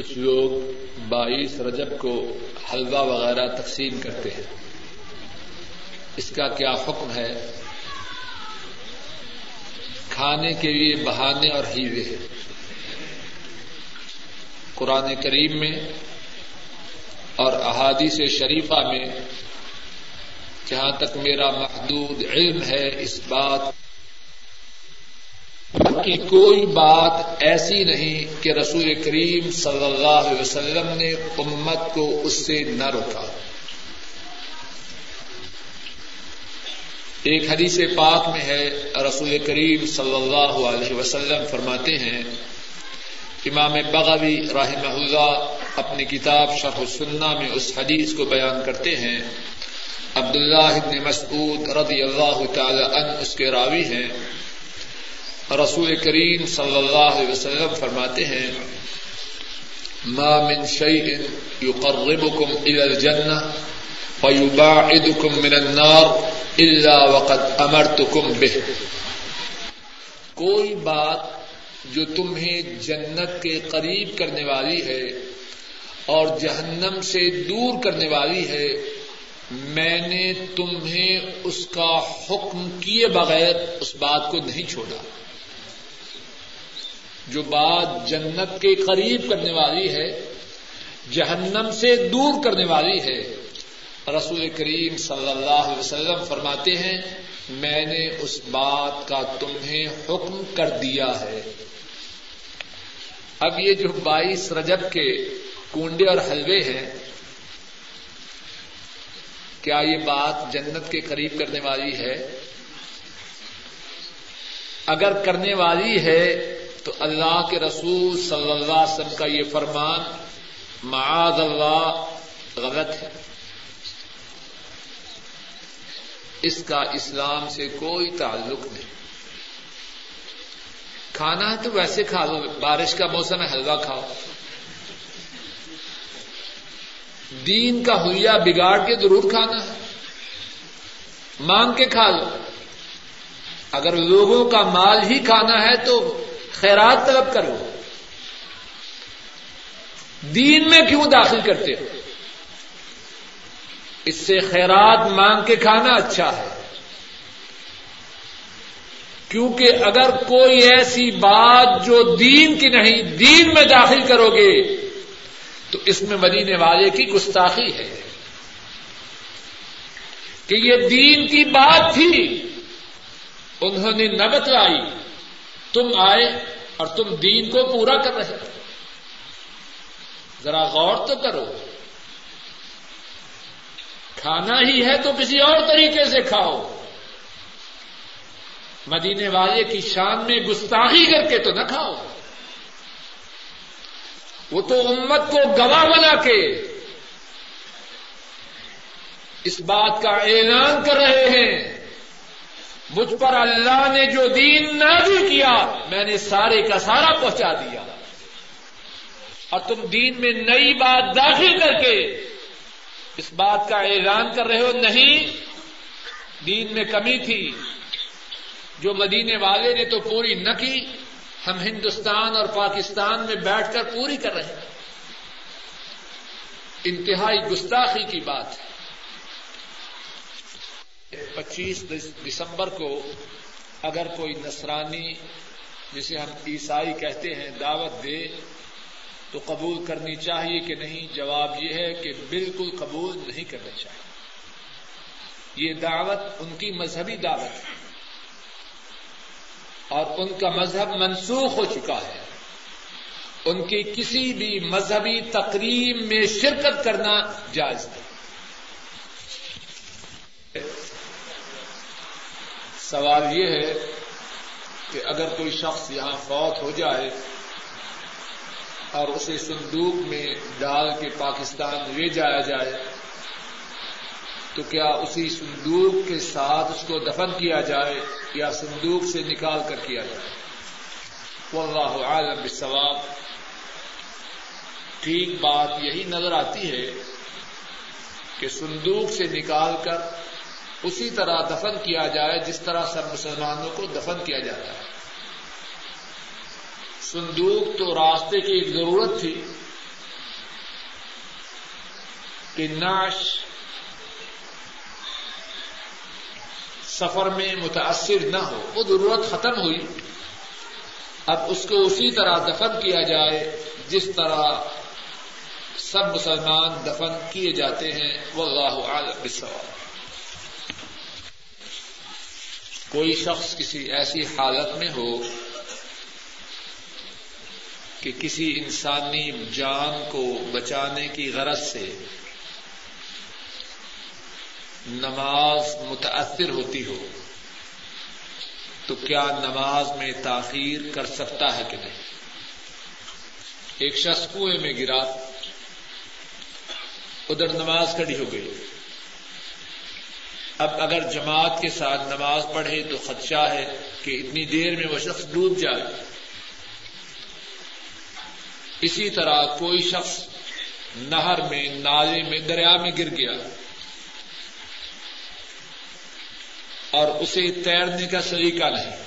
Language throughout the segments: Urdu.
کچھ لوگ بائیس رجب کو حلوہ وغیرہ تقسیم کرتے ہیں۔ اس کا کیا حکم ہے؟ کھانے کے لیے بہانے اور ہیوے ہیں۔ قرآن کریم میں اور احادیث شریفہ میں جہاں تک میرا محدود علم ہے، اس بات کی کوئی بات ایسی نہیں کہ رسول کریم صلی اللہ علیہ وسلم نے امت کو اس سے نہ روکا۔ ایک حدیث پاک میں ہے، رسول کریم صلی اللہ علیہ وسلم فرماتے ہیں، امام بغوی رحمہ اللہ اپنی کتاب شرح السنہ میں اس حدیث کو بیان کرتے ہیں۔ عبداللہ ابن مسعود رضی اللہ تعالی عنہ اس کے راوی ہیں۔ رسول کریم صلی اللہ علیہ وسلم فرماتے ہیں، ما من شيء يقربكم الى الجنه ويباعدكم من النار الا وقد امرتكم به. کوئی بات جو تمہیں جنت کے قریب کرنے والی ہے اور جہنم سے دور کرنے والی ہے، میں نے تمہیں اس کا حکم کیے بغیر اس بات کو نہیں چھوڑا۔ جو بات جنت کے قریب کرنے والی ہے، جہنم سے دور کرنے والی ہے۔ رسول کریم صلی اللہ علیہ وسلم فرماتے ہیں، میں نے اس بات کا تمہیں حکم کر دیا ہے۔ اب یہ جو بائیس رجب کے کنڈے اور حلوے ہیں، کیا یہ بات جنت کے قریب کرنے والی ہے؟ اگر کرنے والی ہے تو اللہ کے رسول صلی اللہ علیہ وسلم کا یہ فرمان، معاذ اللہ، غلط ہے۔ اس کا اسلام سے کوئی تعلق نہیں۔ کھانا ہے تو ویسے کھا لو، بارش کا موسم ہے، حلوہ کھاؤ۔ دین کا ہولیا بگاڑ کے ضرور کھانا ہے۔ مانگ کے کھا لو۔ اگر لوگوں کا مال ہی کھانا ہے تو خیرات طلب کرو۔ دین میں کیوں داخل کرتے ہو؟ اس سے خیرات مانگ کے کھانا اچھا ہے۔ کیونکہ اگر کوئی ایسی بات جو دین کی نہیں، دین میں داخل کرو گے، تو اس میں مدینے والے کی گستاخی ہے۔ کہ یہ دین کی بات تھی، انہوں نے نہ بتلائی تم آئے اور تم دین کو پورا کر رہے ذرا غور تو کرو۔ کھانا ہی ہے تو کسی اور طریقے سے کھاؤ۔ مدینے والے کی شان میں گستاخی کر کے تو نہ کھاؤ۔ وہ تو امت کو گواہ بنا کے اس بات کا اعلان کر رہے ہیں۔ مجھ پر اللہ نے جو دین نازل کیا، میں نے سارے کا سارا پہنچا دیا۔ اور تم دین میں نئی بات داخل کر کے اس بات کا اعلان کر رہے ہو، نہیں۔ دین میں کمی تھی۔ جو مدینے والے نے تو پوری نہ کی، ہم ہندوستان اور پاکستان میں بیٹھ کر پوری کر رہے ہیں۔ انتہائی گستاخی کی بات ہے۔ پچیس دسمبر کو اگر کوئی نصرانی جسے ہم عیسائی کہتے ہیں دعوت دے تو قبول کرنی چاہیے کہ نہیں؟ جواب یہ ہے کہ بالکل قبول نہیں کرنا چاہیے۔ یہ دعوت ان کی مذہبی دعوت ہے۔ اور ان کا مذہب منسوخ ہو چکا ہے۔ ان کی کسی بھی مذہبی تقریب میں شرکت کرنا جائز نہیں۔ سوال یہ ہے کہ اگر کوئی شخص یہاں فوت ہو جائے اور اسے صندوق میں ڈال کے پاکستان لے جایا جائے، تو کیا اسی صندوق کے ساتھ اس کو دفن کیا جائے یا صندوق سے نکال کر کیا جائے؟ واللہ عالم بالثواب ٹھیک بات یہی نظر آتی ہے کہ صندوق سے نکال کر اسی طرح دفن کیا جائے جس طرح سب مسلمانوں کو دفن کیا جاتا ہے۔ صندوق تو راستے کی ایک ضرورت تھی کہ نعش سفر میں متاثر نہ ہو۔ وہ ضرورت ختم ہوئی۔ اب اس کو اسی طرح دفن کیا جائے جس طرح سب مسلمان دفن کیے جاتے ہیں۔ وہ اللہ عالم سوال کوئی شخص کسی ایسی حالت میں ہو کہ کسی انسانی جان کو بچانے کی غرض سے نماز متاثر ہوتی ہو، تو کیا نماز میں تاخیر کر سکتا ہے کہ نہیں؟ ایک شخص کنویں میں گرا، ادھر نماز کھڑی ہو گئی۔ اب اگر جماعت کے ساتھ نماز پڑھے تو خدشہ ہے کہ اتنی دیر میں وہ شخص ڈوب جائے۔ اسی طرح کوئی شخص نہر میں، نالے میں، دریا میں گر گیا اور اسے تیرنے کا سلیقہ نہیں۔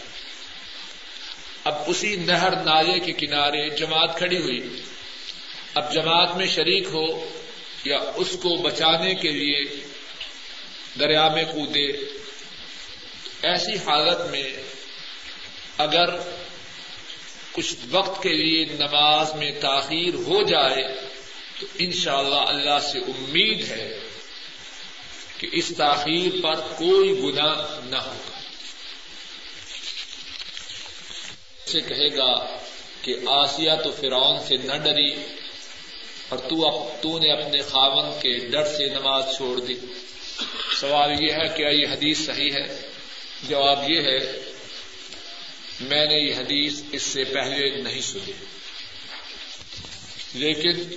اب اسی نہر، نالے کے کنارے جماعت کھڑی ہوئی۔ اب جماعت میں شریک ہو یا اس کو بچانے کے لیے دریا میں کودے۔ ایسی حالت میں اگر کچھ وقت کے لیے نماز میں تاخیر ہو جائے تو انشاءاللہ اللہ اللہ سے امید ہے کہ اس تاخیر پر کوئی گنا نہ ہوگا۔ سے کہے گا کہ آسیہ تو فرعون سے نہ ڈری اور تو, تو نے اپنے خاون کے ڈر سے نماز چھوڑ دی۔ سوال یہ ہے، کیا یہ حدیث صحیح ہے؟ جواب یہ ہے، میں نے یہ حدیث اس سے پہلے نہیں سنی۔ لیکن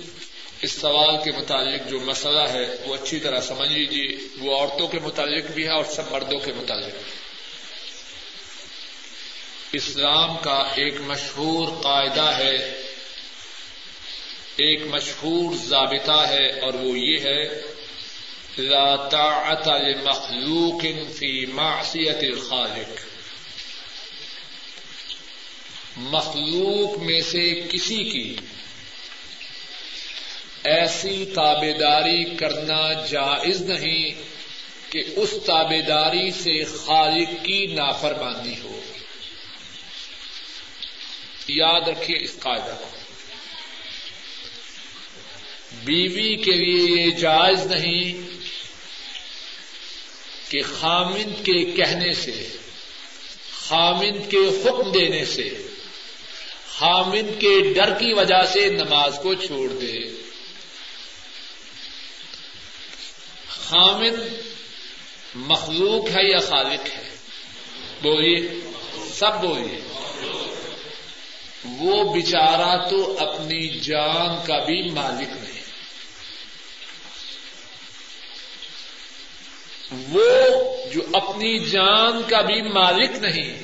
اس سوال کے متعلق جو مسئلہ ہے، وہ اچھی طرح سمجھ لیجیے وہ عورتوں کے متعلق بھی ہے اور سب مردوں کے متعلق۔ اسلام کا ایک مشہور قاعدہ ہے، ایک مشہور ضابطہ ہے اور وہ یہ ہے لا طاعت لمخلوق فی معصیت الخالق. مخلوق میں سے کسی کی ایسی تابے داری کرنا جائز نہیں کہ اس تابے داری سے خالق کی نافرمانی ہو. یاد رکھیے اس قاعدہ کو. بیوی کے لیے یہ جائز نہیں کہ خامند کے کہنے سے، خامند کے حکم دینے سے، خامند کے ڈر کی وجہ سے نماز کو چھوڑ دے۔ خامند مخلوق ہے یا خالق ہے؟ بولیے، سب بولیے۔ وہ بچارا تو اپنی جان کا بھی مالک نہیں۔ وہ جو اپنی جان کا بھی مالک نہیں،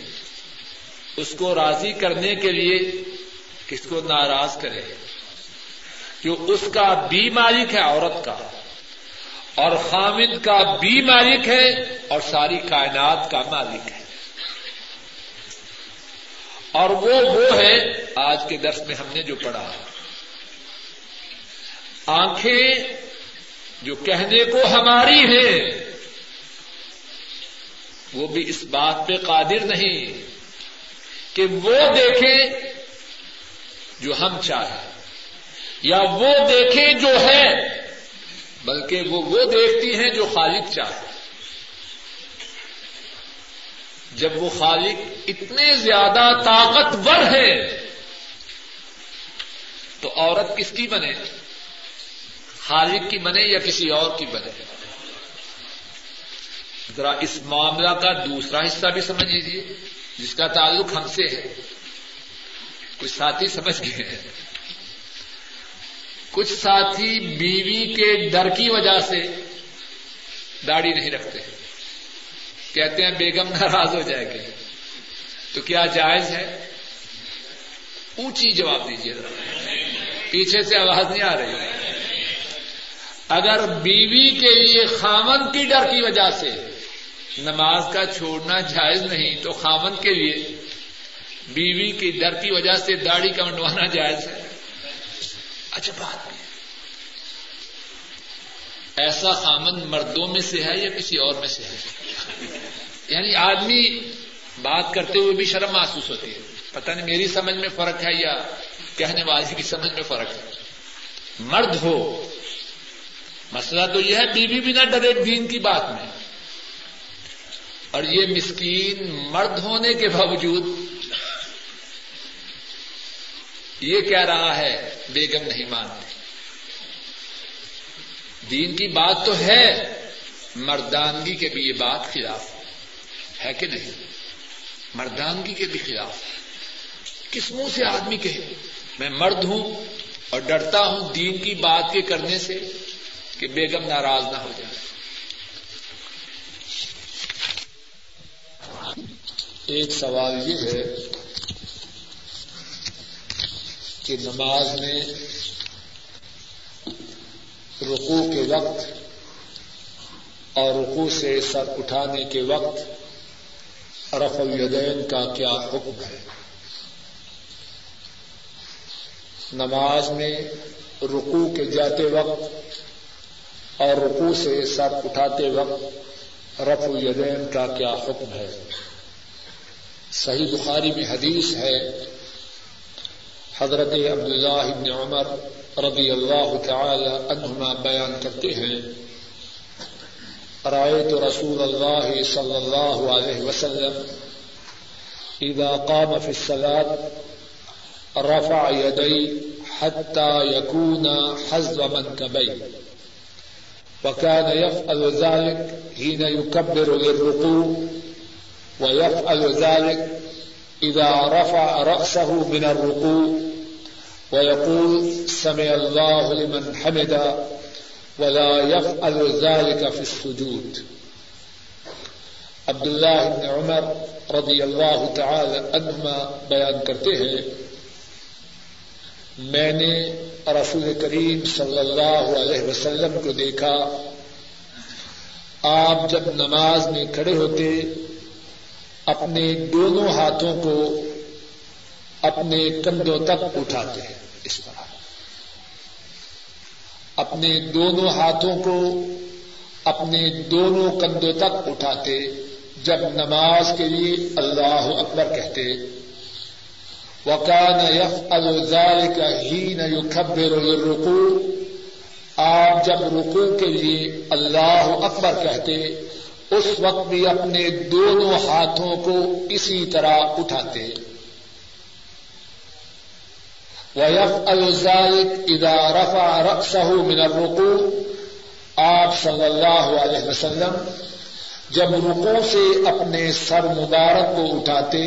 اس کو راضی کرنے کے لیے کس کو ناراض کرے؟ جو اس کا بھی مالک ہے عورت کا، اور حامد کا بھی مالک ہے، اور ساری کائنات کا مالک ہے۔ اور وہ وہ ہے آج کے درس میں ہم نے جو پڑھا۔ آنکھیں جو کہنے کو ہماری ہیں وہ بھی اس بات پہ قادر نہیں کہ وہ دیکھیں جو ہم چاہیں یا وہ دیکھیں جو ہے بلکہ وہ وہ دیکھتی ہیں جو خالق چاہے جب وہ خالق اتنے زیادہ طاقتور ہیں، تو عورت کس کی بنے؟ خالق کی بنے یا کسی اور کی بنے؟ ذرا اس معاملہ کا دوسرا حصہ بھی سمجھ لیجیے جس کا تعلق ہم سے ہے۔ کچھ ساتھی سمجھ گئے ہیں۔ کچھ ساتھی بیوی کے ڈر کی وجہ سے داڑھی نہیں رکھتے۔ کہتے ہیں بیگم ناراض ہو جائے گی۔ تو کیا جائز ہے؟ اونچی جواب دیجیے پیچھے سے آواز نہیں آ رہی۔ اگر بیوی کے لیے خامن کی ڈر کی وجہ سے نماز کا چھوڑنا جائز نہیں تو خامن کے لیے بیوی کی ڈر کی وجہ سے داڑھی کا منڈوانا جائز ہے۔ اچھا بات ایسا خامن مردوں میں سے ہے یا کسی اور میں سے ہے؟ یعنی آدمی بات کرتے ہوئے بھی شرم محسوس ہوتی ہے۔ پتہ نہیں میری سمجھ میں فرق ہے یا کہنے والے کی سمجھ میں فرق ہے۔ مرد ہو، مسئلہ تو یہ ہے بیوی بھی نہ ڈرے دین کی بات میں۔ اور یہ مسکین مرد ہونے کے باوجود یہ کہہ رہا ہے، بیگم نہیں مانتے۔ دین کی بات تو ہے، مردانگی کے بھی یہ بات خلاف۔ ہے کہ نہیں؟ مردانگی کے بھی خلاف۔ کس منہ سے آدمی کہے؟ میں مرد ہوں اور ڈرتا ہوں دین کی بات کے کرنے سے کہ بیگم ناراض نہ ہو جائے۔ ایک سوال یہ ہے کہ نماز میں رقو کے وقت اور رقو سے سر اٹھانے کے وقت رف الیدین کا کیا حکم ہے؟ نماز میں رقو کے جاتے وقت اور رقو سے سر اٹھاتے وقت رف الیدین کا کیا حکم ہے؟ صحیح بخاری میں حدیث ہے، حضرت عبداللہ بن عمر رضی اللہ تعالی عنہما بیان کرتے ہیں رأيت رسول الله صلى الله عليه وسلم إذا قام في الصلاة رفع يدي حتى يكون حزب منكبي وكان يفعل ذلك حين يكبر للركوع، ويفعل ذلك إذا رفع رأسه من الركوع ويقول سمع الله لمن حمد ولا يفعل ذلك في السجود. عبد الله بن عمر رضی اللہ تعالی عنہما بیان کرتے ہیں میں نے رسول کریم صلی اللہ علیہ وسلم کو دیکھا۔ آپ جب نماز میں کھڑے ہوتے، اپنے دونوں ہاتھوں کو اپنے کندھوں تک اٹھاتے ہیں۔ اس طرح۔ اپنے دونوں ہاتھوں کو اپنے دونوں کندھوں تک اٹھاتے، جب نماز کے لیے اللہ اکبر کہتے وکان یف الزال کا ہی نہ خبر رکو آپ جب رکو کے لیے اللہ اکبر کہتے، اس وقت بھی اپنے دونوں ہاتھوں کو اسی طرح اٹھاتے۔ ویف الزالک ادا رفا رقصہ من الرقو آپ صلی اللہ علیہ وسلم جب رقو سے اپنے سر مبارک کو اٹھاتے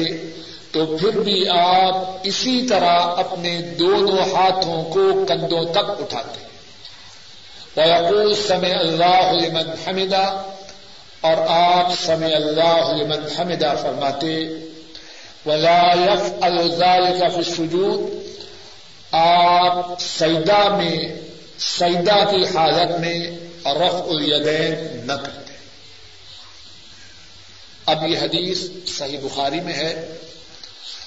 تو پھر بھی آپ اسی طرح اپنے دونوں ہاتھوں کو کندھوں تک اٹھاتے ویقول سمع اللہ لمن حمدہ اور آپ سمع اللہ لمن حمدہ فرماتے ولا يفعل ذلك في السجود آپ سیدا میں سیدا کی حالت میں رف الیدین نہ کرتے۔ اب یہ حدیث صحیح بخاری میں ہے۔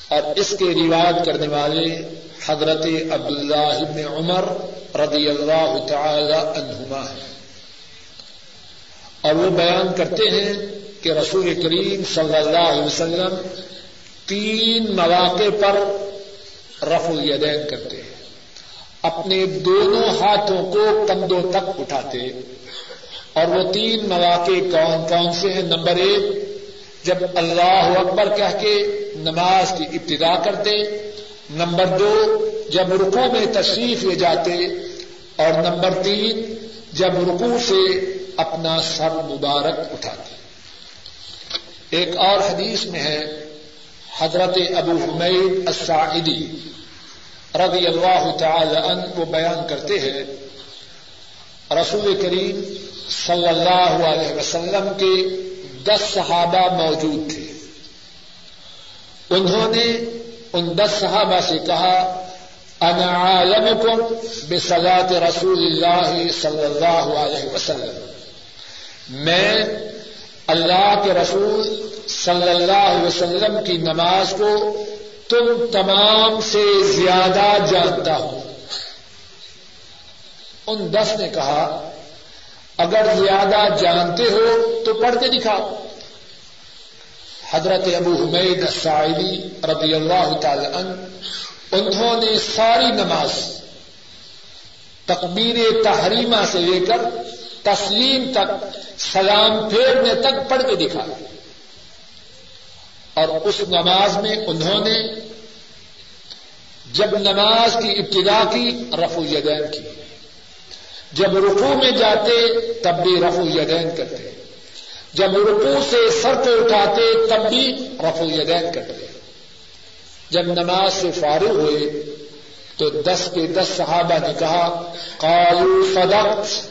اور اس کے روایت کرنے والے حضرت عبداللہ ابن عمر رضی اللہ تعالی عنہما ہیں۔ اور وہ بیان کرتے ہیں کہ رسول کریم صلی اللہ علیہ وسلم تین مواقع پر رف الیدین کرتے ہیں۔ اپنے دونوں ہاتھوں کو کندھوں تک اٹھاتے اور وہ تین مواقع کون کون سے ہیں؟ نمبر ایک جب اللہ اکبر کہہ کے نماز کی ابتدا کرتے، نمبر دو، جب رکو میں تشریف لے جاتے، اور نمبر تین، جب رکو سے اپنا سر مبارک اٹھاتے۔ ایک اور حدیث میں ہے، حضرت ابو حمید الساعدی رضی اللہ تعالی عنہ کو بیان کرتے ہیں، رسول کریم صلی اللہ علیہ وسلم کے دس صحابہ موجود تھے۔ انہوں نے ان دس صحابہ سے کہا، انا عالمکم بصلاة رسول اللہ صلی اللہ علیہ وسلم۔ میں اللہ کے رسول صلی اللہ علیہ وسلم کی نماز کو تم تمام سے زیادہ جانتا ہوں۔ ان دس نے کہا اگر زیادہ جانتے ہو تو پڑھ کے دکھاؤ۔ حضرت ابو حمید السائلی رضی اللہ تعالی عنہ، انہوں نے ساری نماز تقبیر تحریمہ سے لے کر تسلیم تک، سلام پھیرنے تک پڑھ کے دکھا اور اس نماز میں انہوں نے جب نماز کی ابتدا کی رفو یدین کی۔ جب رکو میں جاتے تب بھی رفو یدین کرتے جب رکو سے سر کو اٹھاتے تب بھی رفو یدین کرتے جب نماز سے فارغ ہوئے تو دس کے دس صحابہ نے کہا قالو صدقت۔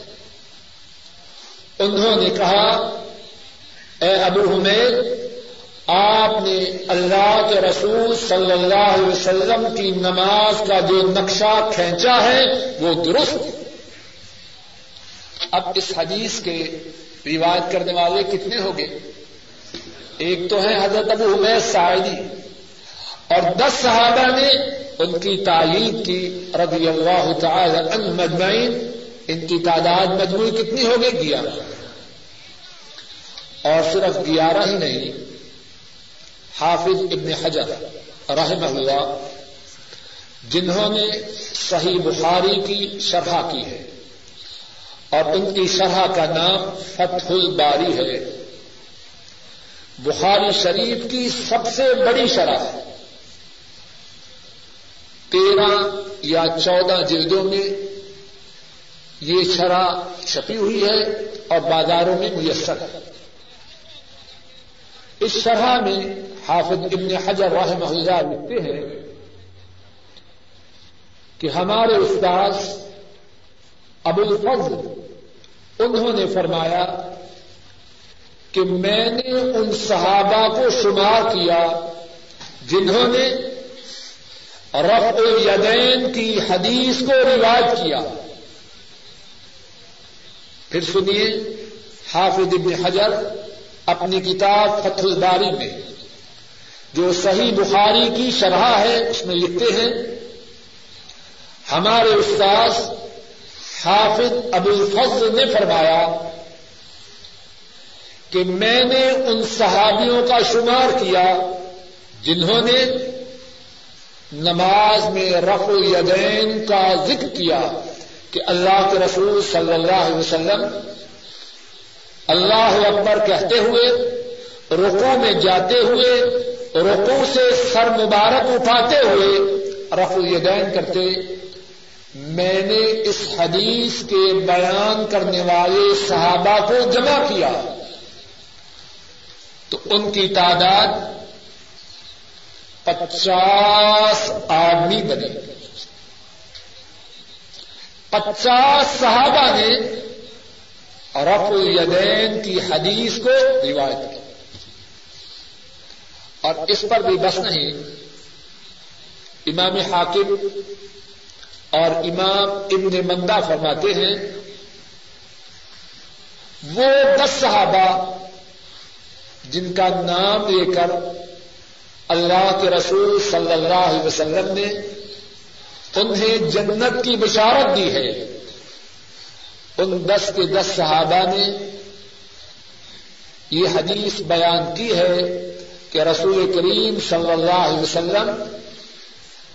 انہوں نے کہا، اے ابو حمید، آپ نے اللہ کے رسول صلی اللہ علیہ وسلم کی نماز کا جو نقشہ کھینچا ہے، وہ درست اب اس حدیث کے روایت کرنے والے کتنے ہو گئے؟ ایک تو ہے حضرت ابو حمید سائدی اور دس صحابہ نے ان کی تعلیم کی رضی اللہ تعالی ان مجمعین۔ ان کی تعداد مجموعی کتنی ہو گئی؟ گیارہ۔ اور صرف گیارہ ہی نہیں، حافظ ابن حجر رحم اللہ، جنہوں نے صحیح بخاری کی شرح کی ہے۔ اور ان کی شرح کا نام فتح الباری ہے۔ بخاری شریف کی سب سے بڑی شرح۔ ہے تیرہ یا چودہ جلدوں میں یہ شرح چھپی ہوئی ہے اور بازاروں میں میسر۔ ہے اس شرح میں حافظ ابن حجر رحمہ اللہ لکھتے ہیں کہ ہمارے استاد ابو الفضل انہوں نے فرمایا کہ میں نے ان صحابہ کو شمار کیا جنہوں نے رفع الیدین کی حدیث کو روایت کیا۔ پھر سنیے، حافظ ابن حجر اپنی کتاب فتح الباری میں، جو صحیح بخاری کی شرح ہے، اس میں لکھتے ہیں، ہمارے استاذ حافظ ابو الفضل نے فرمایا کہ میں نے ان صحابیوں کا شمار کیا جنہوں نے نماز میں رف الیدین کا ذکر کیا کہ اللہ کے رسول صلی اللہ علیہ وسلم اللہ اکبر کہتے ہوئے رکو میں جاتے ہوئے رکو سے سر مبارک اٹھاتے ہوئے رف الیدین کرتے میں نے اس حدیث کے بیان کرنے والے صحابہ کو جمع کیا تو ان کی تعداد پچاس آدمی بنے۔ پچاس صحابہ نے رف الیدین کی حدیث کو روایت کی۔ اور اس پر بھی بس نہیں، امام حاکم اور امام ابن مندہ فرماتے ہیں، وہ دس صحابہ جن کا نام لے کر اللہ کے رسول صلی اللہ علیہ وسلم نے انہیں جنت کی بشارت دی ہے۔ ان دس کے دس صحابہ نے یہ حدیث بیان کی ہے کہ رسول کریم صلی اللہ علیہ وسلم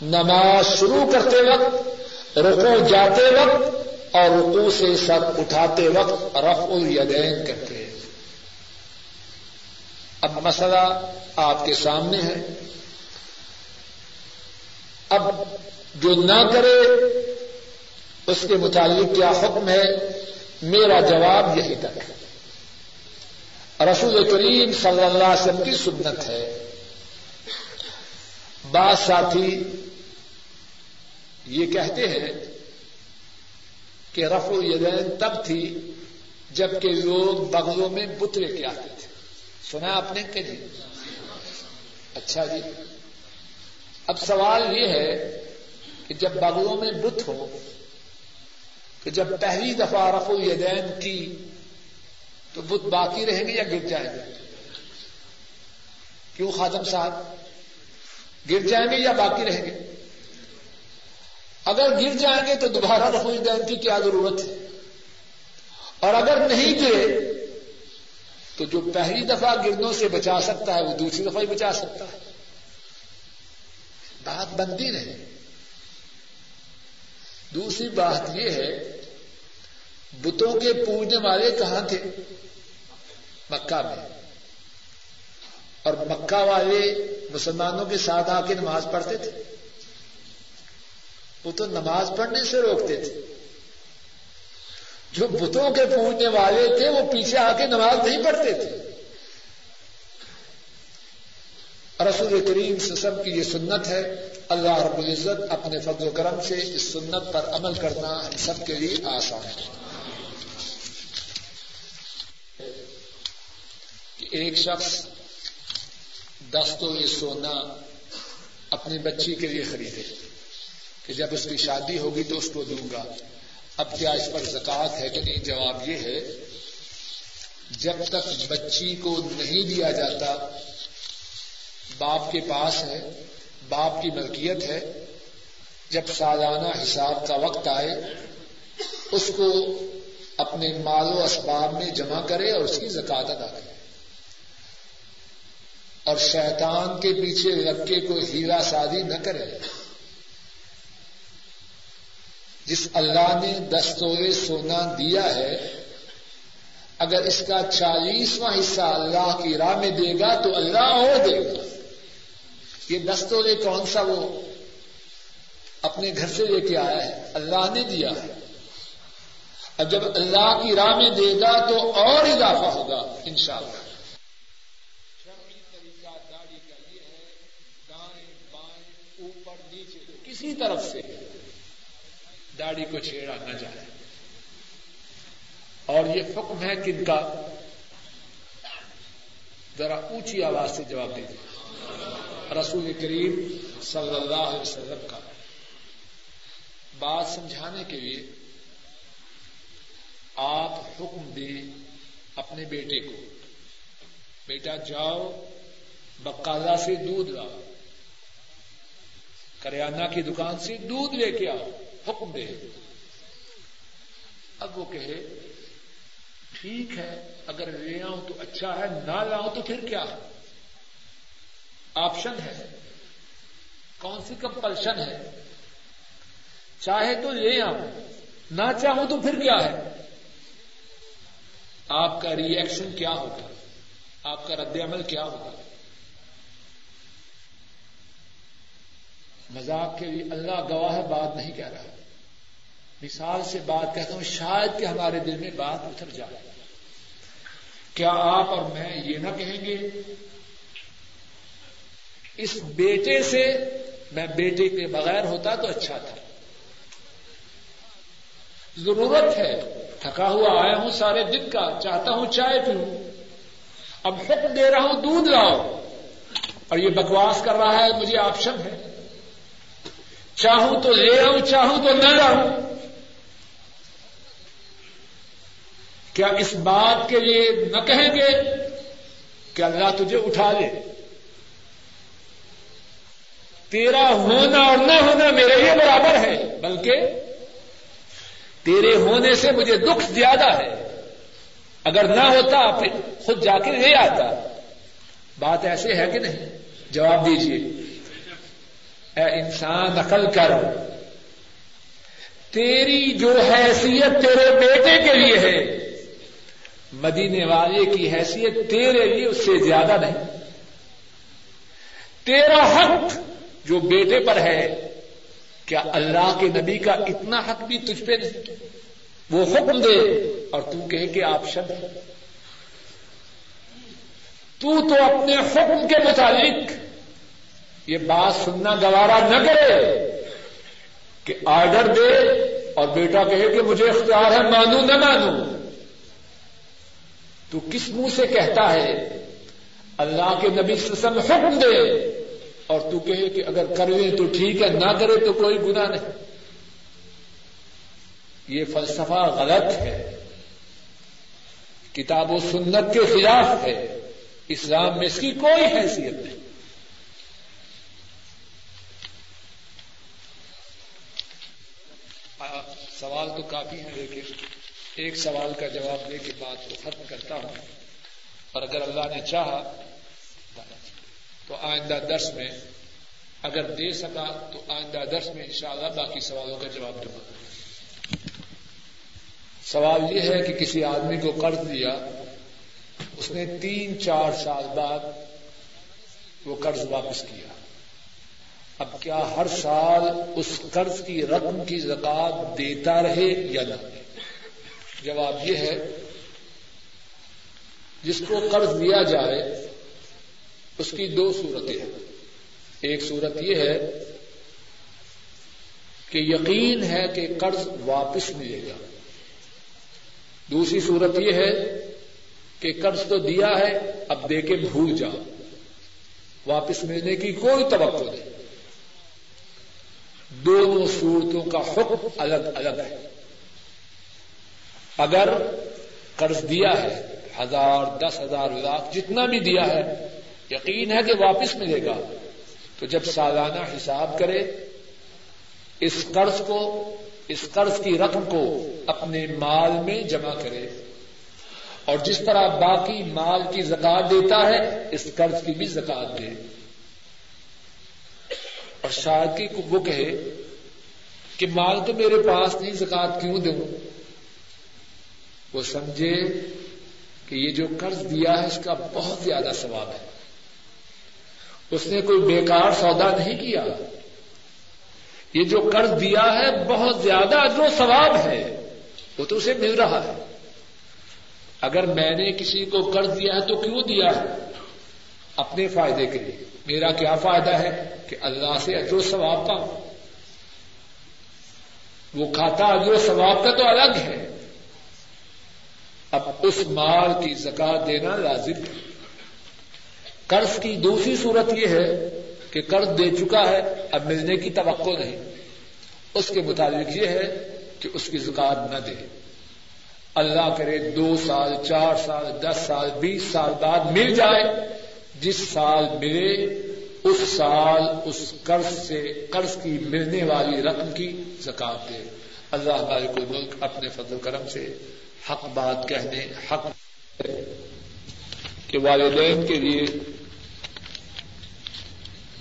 نماز شروع کرتے وقت رکو جاتے وقت اور رکو سے سر اٹھاتے وقت رف الیدین کرتے ہیں۔ اب مسئلہ آپ کے سامنے ہے۔ اب جو نہ کرے، اس کے متعلق کیا حکم ہے؟ میرا جواب یہی تک ہے۔ رسول کریم صلی اللہ علیہ وسلم کی سنت ہے۔ بعض ساتھی یہ کہتے ہیں کہ رف الیدین تب تھی جبکہ لوگ بغلوں میں بت لے کے آتے تھے۔ سنا آپ نے کہ جی اچھا جی۔ اب سوال یہ ہے کہ جب بغلوں میں بت ہو کہ جب پہلی دفعہ رف الیدین کی، تو بت باقی رہیں گے یا گر جائیں گے؟ کیوں خاتم صاحب؟ گر جائیں گے یا باقی رہیں گے؟ اگر گر جائیں گے تو دوبارہ رف الیدین کی کیا ضرورت ہے؟ اور اگر نہیں گرے، تو جو پہلی دفعہ گرنوں سے بچا سکتا ہے، وہ دوسری دفعہ ہی بچا سکتا ہے۔ بات بنتی رہے دوسری بات یہ ہے، بتوں کے پوجنے والے کہاں تھے؟ مکہ میں۔ اور مکہ والے مسلمانوں کے ساتھ آ کے نماز پڑھتے تھے۔ وہ تو نماز پڑھنے سے روکتے تھے۔ جو بتوں کے پوجنے والے تھے، وہ پیچھے آ کے نماز نہیں پڑھتے تھے۔ رسول کریم سسم کی یہ سنت ہے، اللہ رب العزت اپنے فضل و کرم سے اس سنت پر عمل کرنا ہم سب کے لیے آسان ہے۔ کہ ایک شخص دس تو یہ سونا اپنی بچی کے لیے خریدے۔ کہ جب اس کی شادی ہوگی تو اس کو دوں گا۔ اب کیا اس پر زکات ہے کہ نہیں؟ جواب یہ ہے، جب تک بچی کو نہیں دیا جاتا، باپ کے پاس ہے، باپ کی ملکیت ہے، جب سالانہ حساب کا وقت آئے، اس کو اپنے مال و اسباب میں جمع کرے اور اس کی زکات ادا کرے۔ اور شیطان کے پیچھے لگ کے کوئی ہیرا شادی نہ کرے۔ جس اللہ نے دستور سونا دیا ہے، اگر اس کا چالیسواں حصہ اللہ کی راہ میں دے گا تو اللہ ہو دے گا۔ یہ دستورے کون سا وہ اپنے گھر سے لے کے آیا ہے؟ اللہ نے دیا ہے۔ اب جب اللہ کی راہ میں دے گا تو اور اضافہ ہوگا ان شاء اللہ اوپر نیچے کسی طرف سے۔ داڑھی کو چھیڑا نہ جائے۔ اور یہ حکم ہے کن کا ذرا اونچی آواز سے جواب دے رسول کریم صلی اللہ علیہ وسلم کا بات سمجھانے کے لیے آپ حکم دیں اپنے بیٹے کو۔ بیٹا جاؤ بکالا سے دودھ لاؤ۔ کریانہ کی دکان سے دودھ لے کے آؤ۔ حکم دے اب وہ کہے، ٹھیک ہے، اگر لے آؤں تو اچھا ہے، نہ لاؤں تو پھر کیا؟ ہے آپشن ہے۔ کون سی کمپلشن ہے؟ چاہے تو لے آؤں، نہ چاہوں تو پھر کیا ہے؟ آپ کا ری ایکشن کیا ہوگا؟ آپ کا رد عمل کیا ہوگا؟ مذاق کے لیے اللہ گواہ بات نہیں کہہ رہا۔ مثال سے بات کہتا ہوں، شاید کہ ہمارے دل میں بات اتر جائے۔ کیا آپ اور میں یہ نہ کہیں گے، اس بیٹے سے میں بیٹے کے بغیر ہوتا تو اچھا تھا۔ ضرورت ہے، تھکا ہوا آیا ہوں سارے دن کا، چاہتا ہوں چائے پیوں اب حکم دے رہا ہوں، دودھ لاؤ۔ اور یہ بکواس کر رہا ہے، مجھے آپشن ہے۔ چاہوں تو لے آؤں، چاہوں تو نہ لاؤں۔ کیا اس بات کے لیے نہ کہیں گے کہ اللہ تجھے اٹھا لے؟ تیرا ہونا اور نہ ہونا میرے لیے برابر ہے، بلکہ تیرے ہونے سے مجھے دکھ زیادہ ہے۔ اگر نہ ہوتا پھر خود جا کے لے آتا۔ بات ایسے ہے کہ نہیں؟ جواب دیجیے اے انسان، عقل کر۔ تیری جو حیثیت تیرے بیٹے کے لیے ہے مدینے والے کی حیثیت تیرے لیے اس سے زیادہ نہیں۔ تیرا حق جو بیٹے پر ہے، کیا اللہ کے نبی کا اتنا حق بھی تجھ پہ نہیں؟ وہ حکم دے اور تو کہے کہ آپ شب تو تو اپنے حکم کے متعلق یہ بات سننا گوارا نہ کرے کہ آرڈر دے اور بیٹا کہے کہ مجھے اختیار ہے، مانوں نہ مانوں۔ تو کس منہ سے کہتا ہے؟ اللہ کے نبی سسم حکم دے۔ اور تو کہے کہ اگر کر لیں تو ٹھیک ہے، نہ کرے تو کوئی گنا نہیں۔ یہ فلسفہ غلط ہے۔ کتاب و سنت کے خلاف ہے۔ اسلام میں اس کی کوئی حیثیت نہیں۔ سوال تو کافی ہے لیکن ایک سوال کا جواب دے کے بات کو ختم کرتا ہوں۔ اور اگر اللہ نے چاہا تو آئندہ درس میں اگر دے سکا تو آئندہ درس میں انشاءاللہ باقی سوالوں کا جواب دوں گا۔ سوال یہ ہے کہ کسی آدمی کو قرض دیا، اس نے تین چار سال بعد وہ قرض واپس کیا۔ اب کیا ہر سال اس قرض کی رقم کی زکات دیتا رہے یا نہ؟ جواب یہ ہے، جس کو قرض دیا جائے، اس کی دو صورتیں ہیں۔ ایک صورت یہ ہے کہ یقین ہے کہ قرض واپس ملے گا۔ دوسری صورت یہ ہے کہ قرض تو دیا ہے، اب دے کے بھول جاؤ۔ واپس ملنے کی کوئی توقع نہیں۔ دونوں صورتوں کا حکم الگ الگ ہے۔ اگر قرض دیا ہے، ہزار، دس ہزار، لاکھ، جتنا بھی دیا ہے، یقین ہے کہ واپس ملے گا۔ تو جب سالانہ حساب کرے، اس قرض کو، اس قرض کی رقم کو اپنے مال میں جمع کرے۔ اور جس طرح باقی مال کی زکات دیتا ہے، اس قرض کی بھی زکات دے۔ اور شاید کی وہ کہے کہ مال تو میرے پاس نہیں، زکات کیوں دوں؟ وہ سمجھے کہ یہ جو قرض دیا ہے، اس کا بہت زیادہ ثواب ہے۔ اس نے کوئی بیکار سودا نہیں کیا۔ یہ جو قرض دیا ہے، بہت زیادہ و ثواب ہے۔ وہ تو اسے مل رہا ہے۔ اگر میں نے کسی کو قرض دیا ہے، تو کیوں دیا ہے؟ اپنے فائدے کے لیے۔ میرا کیا فائدہ ہے؟ کہ اللہ سے اجر و ثواب کا وہ کھاتا اجر و ثواب کا تو الگ ہے۔ اب اس مال کی زکات دینا لازم ہے۔ قرض کی دوسری صورت یہ ہے کہ قرض دے چکا ہے، اب ملنے کی توقع نہیں۔ اس کے مطابق یہ ہے کہ اس کی زکات نہ دے۔ اللہ کرے دو سال، چار سال، دس سال، بیس سال بعد مل جائے۔ جس سال ملے، اس سال اس قرض سے، قرض کی ملنے والی رقم کی زکات دے۔ اللہ ہمارے کو ملک اپنے فضل کرم سے حق بات کہنے حق کہ والدین کے لیے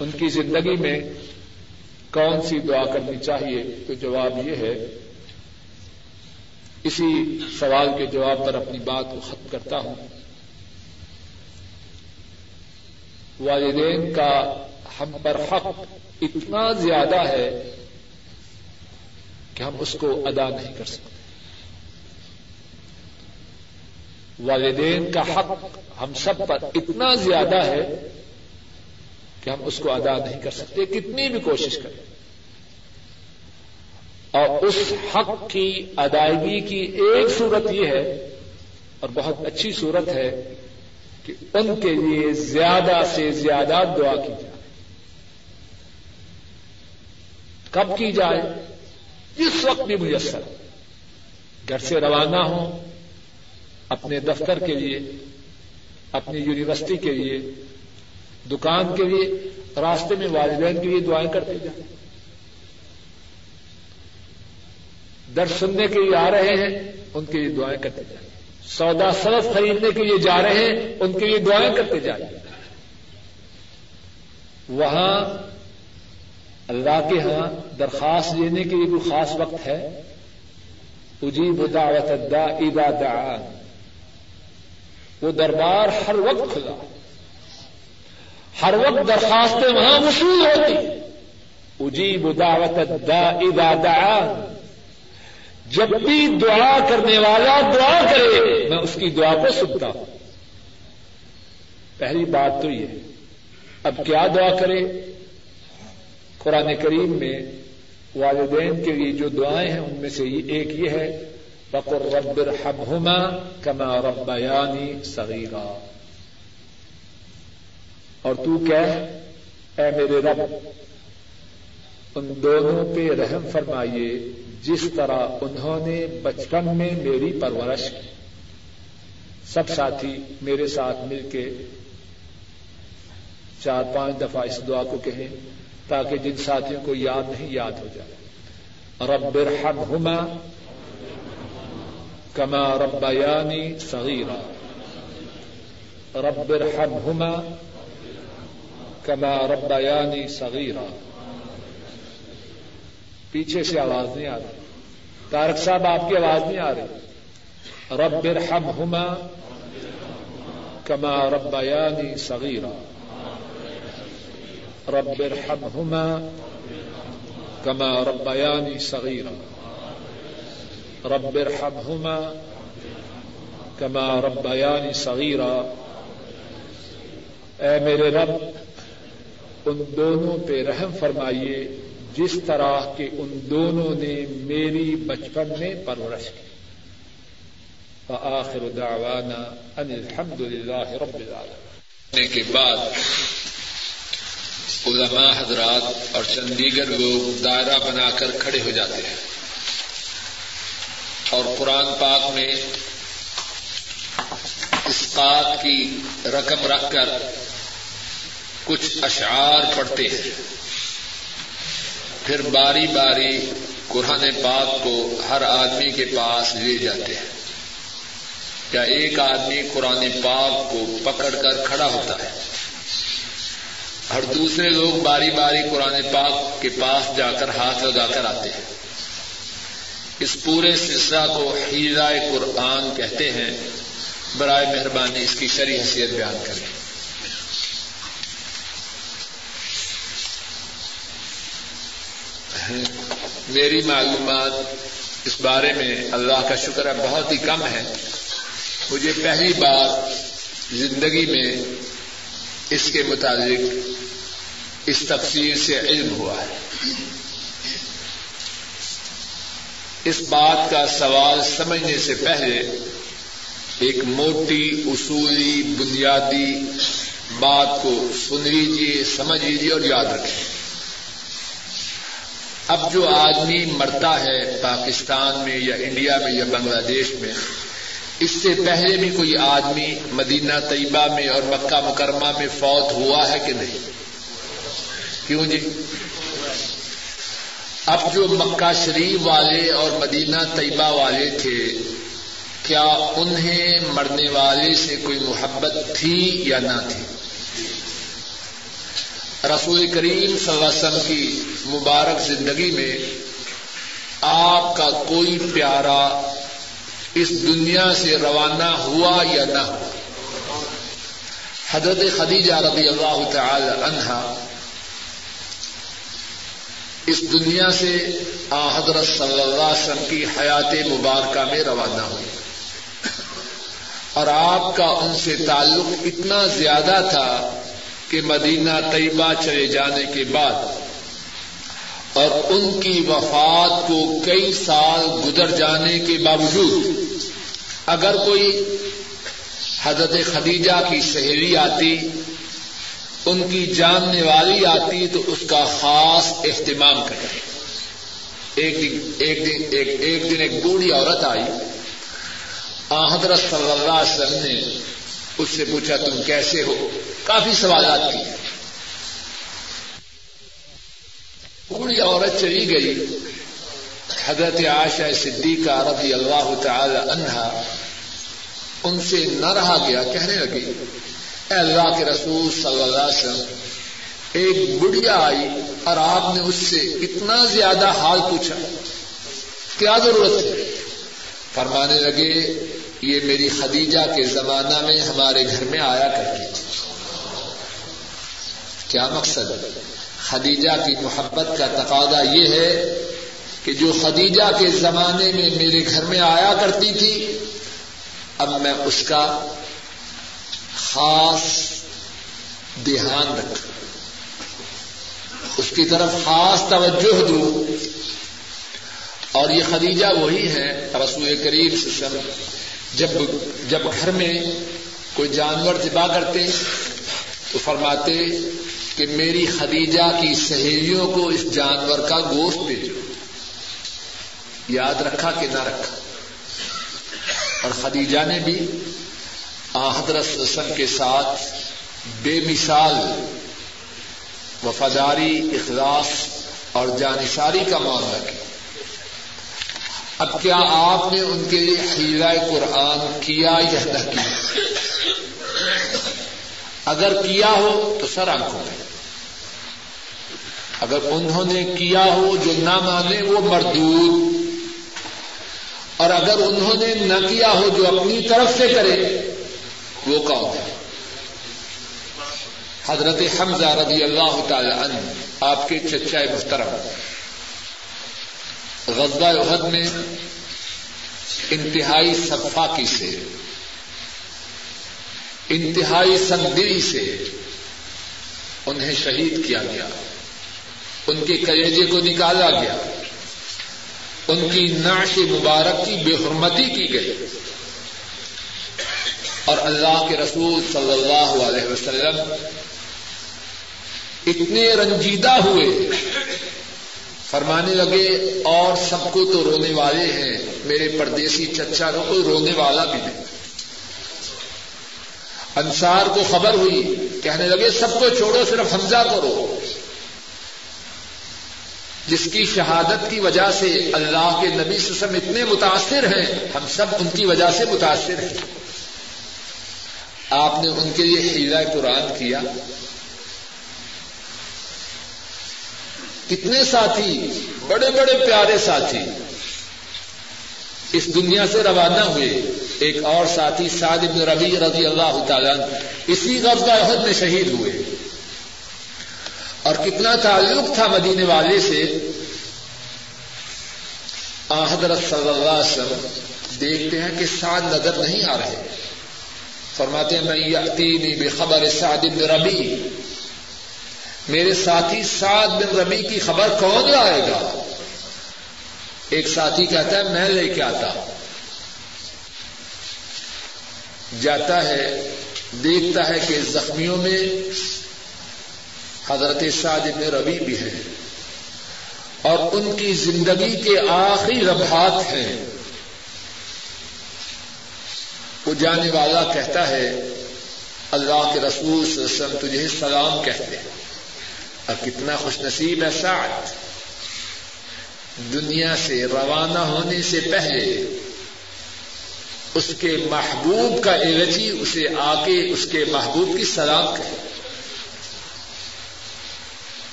ان کی زندگی میں کون سی دعا کرنی چاہیے؟ تو جواب یہ ہے، اسی سوال کے جواب پر اپنی بات کو ختم کرتا ہوں۔ والدین کا ہم پر حق اتنا زیادہ ہے کہ ہم اس کو ادا نہیں کر سکتے۔ والدین کا حق ہم سب پر اتنا زیادہ ہے کہ ہم اس کو ادا نہیں کر سکتے، کتنی بھی کوشش کریں۔ اور اس حق کی ادائیگی کی ایک صورت یہ ہے، اور بہت اچھی صورت ہے، کہ ان کے لیے زیادہ سے زیادہ دعا کی جائے۔ کب کی جائے؟ جس وقت بھی میسر۔ گھر سے روانہ ہوں اپنے دفتر کے لیے، اپنی یونیورسٹی کے لیے، دکان کے لیے، راستے میں والدین کے لیے دعائیں کرتے جائیں۔ در سننے کے لیے آ رہے ہیں، ان کے لیے دعائیں کرتے جائیں۔ سودا سرف خریدنے کے لیے جا رہے ہیں، ان کے لیے دعائیں کرتے جائیں۔ وہاں اللہ کے ہاں درخواست لینے کے لیے کوئی خاص وقت ہے؟ اجیب دعوت دا ادا دعان۔ وہ دربار ہر وقت کھلا۔ ہر وقت درخواستیں وہاں وصول ہوتی۔ اجیب دعوت دا ادا دعان جب بھی دعا کرنے والا دعا کرے، میں اس کی دعا کو سنتا ہوں۔ پہلی بات تو یہ اب کیا دعا کرے؟ قرآن کریم میں والدین کے لیے جو دعائیں ہیں، ان میں سے ایک یہ ہے بقر رب الحمہما کما ربیانی صغیرا اور تو کہہ، اے میرے رب، ان دونوں پہ رحم فرمائیے جس طرح انہوں نے بچپن میں میری پرورش کی۔ سب ساتھی میرے ساتھ مل کے چار پانچ دفعہ اس دعا کو کہیں تاکہ جن ساتھیوں کو یاد نہیں، یاد ہو جائے۔ رب ارحمہما كما ربياني صغيرا. رب ارحمهما كما ربياني صغيرا. پیچھے سے آواز نہیں آ رہی۔ تارک صاحب، آپ کی آواز نہیں آ رہی۔ رب ارحمهما كما ربياني صغيرا. رب ارحمهما كما ربياني صغيرا. رب ارحمهما كما ربياني صغيرا۔ اے میرے رب، ان دونوں پہ رحم فرمائیے، جس طرح کے ان دونوں نے میری بچپن میں پرورش کی۔ آخر دعوانا ان الحمد للہ رب العالمین۔ کے بعد علماء حضرات اور چندیگر لوگ دائرہ بنا کر کھڑے ہو جاتے ہیں۔ اور قرآن پاک میں اسقات کی رقم رکھ کر کچھ اشعار پڑھتے ہیں۔ پھر باری باری قرآن پاک کو ہر آدمی کے پاس لے جاتے ہیں۔ یا ایک آدمی قرآن پاک کو پکڑ کر کھڑا ہوتا ہے؟ اور دوسرے لوگ باری باری قرآن پاک کے پاس جا کر ہاتھ لگا کر آتے ہیں۔ اس پورے سلسلہ کو حیرہ قرآن کہتے ہیں۔ برائے مہربانی اس کی شری حیثیت بیان کریں۔ میری معلومات اس بارے میں اللہ کا شکر ہے، بہت ہی کم ہے۔ مجھے پہلی بار زندگی میں اس کے متعلق اس تفصیل سے علم ہوا ہے۔ اس بات کا سوال سمجھنے سے پہلے ایک موٹی اصولی بنیادی بات کو سن لیجیے سمجھ لیجیے اور یاد رکھیں۔ اب جو آدمی مرتا ہے پاکستان میں یا انڈیا میں یا بنگلہ دیش میں، اس سے پہلے بھی کوئی آدمی مدینہ طیبہ میں اور مکہ مکرمہ میں فوت ہوا ہے کہ نہیں؟ کیوں جی؟ اب جو مکہ شریف والے اور مدینہ طیبہ والے تھے، کیا انہیں مرنے والے سے کوئی محبت تھی یا نہ تھی؟ رسول کریم صلی اللہ علیہ وسلم کی مبارک زندگی میں آپ کا کوئی پیارا اس دنیا سے روانہ ہوا یا نہ ہوا؟ حضرت خدیجہ رضی اللہ تعالی عنہا اس دنیا سے آ حضرت صلی اللہ علیہ وسلم کی حیات مبارکہ میں روانہ ہوئی۔ اور آپ کا ان سے تعلق اتنا زیادہ تھا کہ مدینہ طیبہ چلے جانے کے بعد اور ان کی وفات کو کئی سال گزر جانے کے باوجود اگر کوئی حضرت خدیجہ کی سہیلی آتی ان کی جاننے والی آتی تو اس کا خاص اہتمام کرے ایک دن ایک دن، ایک ایک دن ایک بوڑھی عورت آئی۔ حضرت صلی اللہ علیہ وسلم نے اس سے پوچھا، تم کیسے ہو؟ کافی سوالات کی۔ بوڑھی عورت چلی گئی۔ حضرت عائشہ صدیقہ رضی اللہ تعالی عنہا ان سے نہ رہا گیا، کہنے لگی اے اللہ کے رسول صلی اللہ علیہ وسلم، ایک بڑھیا آئی اور آپ نے اس سے اتنا زیادہ حال پوچھا، کیا ضرورت ہے؟ فرمانے لگے، یہ میری خدیجہ کے زمانہ میں ہمارے گھر میں آیا کرتی تھی۔ کیا مقصد؟ ہے خدیجہ کی محبت کا تقاضا یہ ہے کہ جو خدیجہ کے زمانے میں میرے گھر میں آیا کرتی تھی، اب میں اس کا خاص دھیان رکھ۔ اس کی طرف خاص توجہ دوں اور یہ خدیجہ وہی ہے رسول کریم سسم جب جب گھر میں کوئی جانور ذبح کرتے، تو فرماتے کہ میری خدیجہ کی سہیلیوں کو اس جانور کا گوشت بھیجو۔ یاد رکھا کہ نہ رکھا۔ اور خدیجہ نے بھی حضرت رسم کے ساتھ بے مثال وفاداری، اخلاص اور جانشاری کا معاملہ کیا۔ اب کیا آپ نے ان کے لیے ہیرا قرآن کیا یا نہ کیا؟ اگر کیا ہو تو سر آنکھوں میں۔ اگر انہوں نے کیا ہو جو نہ مانے وہ مردود۔ اور اگر انہوں نے نہ کیا ہو جو اپنی طرف سے کرے وہ کون ہے حضرت حمزہ رضی اللہ تعالی عنہ، آپ کے چچا محترم۔ غزہ عہد میں انتہائی صفاقی سے، انتہائی سندری سے انہیں شہید کیا گیا۔ ان کے کلیجے کو نکالا گیا۔ ان کی نعش مبارک کی بے حرمتی کی گئی۔ اور اللہ کے رسول صلی اللہ علیہ وسلم اتنے رنجیدہ ہوئے، فرمانے لگے، اور سب کو تو رونے والے ہیں، میرے پردیسی چچا کو کوئی رونے والا بھی نہیں۔ انصار کو خبر ہوئی، کہنے لگے، سب کو چھوڑو، صرف حمزہ کرو جس کی شہادت کی وجہ سے اللہ کے نبی سسم اتنے متاثر ہیں، ہم سب ان کی وجہ سے متاثر ہیں۔ آپ نے ان کے لیے ہیرا قرآن کیا۔ کتنے ساتھی، بڑے بڑے پیارے ساتھی۔ اس دنیا سے روانہ ہوئے ایک اور ساتھی، سعد ابن ربی رضی اللہ تعالیٰ اسی غزہ عہد میں شہید ہوئے۔ اور کتنا تعلق تھا مدینے والے سے۔ حضرت صلی اللہ علیہ وسلم، دیکھتے ہیں کہ سعد نظر نہیں آ رہے۔ فرماتے ہیں میں یقینی بے خبر سعد بن ربی میرے ساتھی سعد بن ربی کی خبر کون لائے گا؟ ایک ساتھی کہتا ہے، میں لے کے آتا جاتا ہے، دیکھتا ہے کہ زخمیوں میں حضرت سعد بن ربی بھی ہے اور ان کی زندگی کے آخری ربحات ہیں۔ وہ جانے والا کہتا ہے، اللہ کے رسول صلی اللہ علیہ وسلم تجھے سلام کہتے ہیں۔ اور کتنا خوش نصیب ہے سعد۔ دنیا سے روانہ ہونے سے پہلے اس کے محبوب کا ایلچی اسے آ کے اس کے محبوب کی سلام کہے۔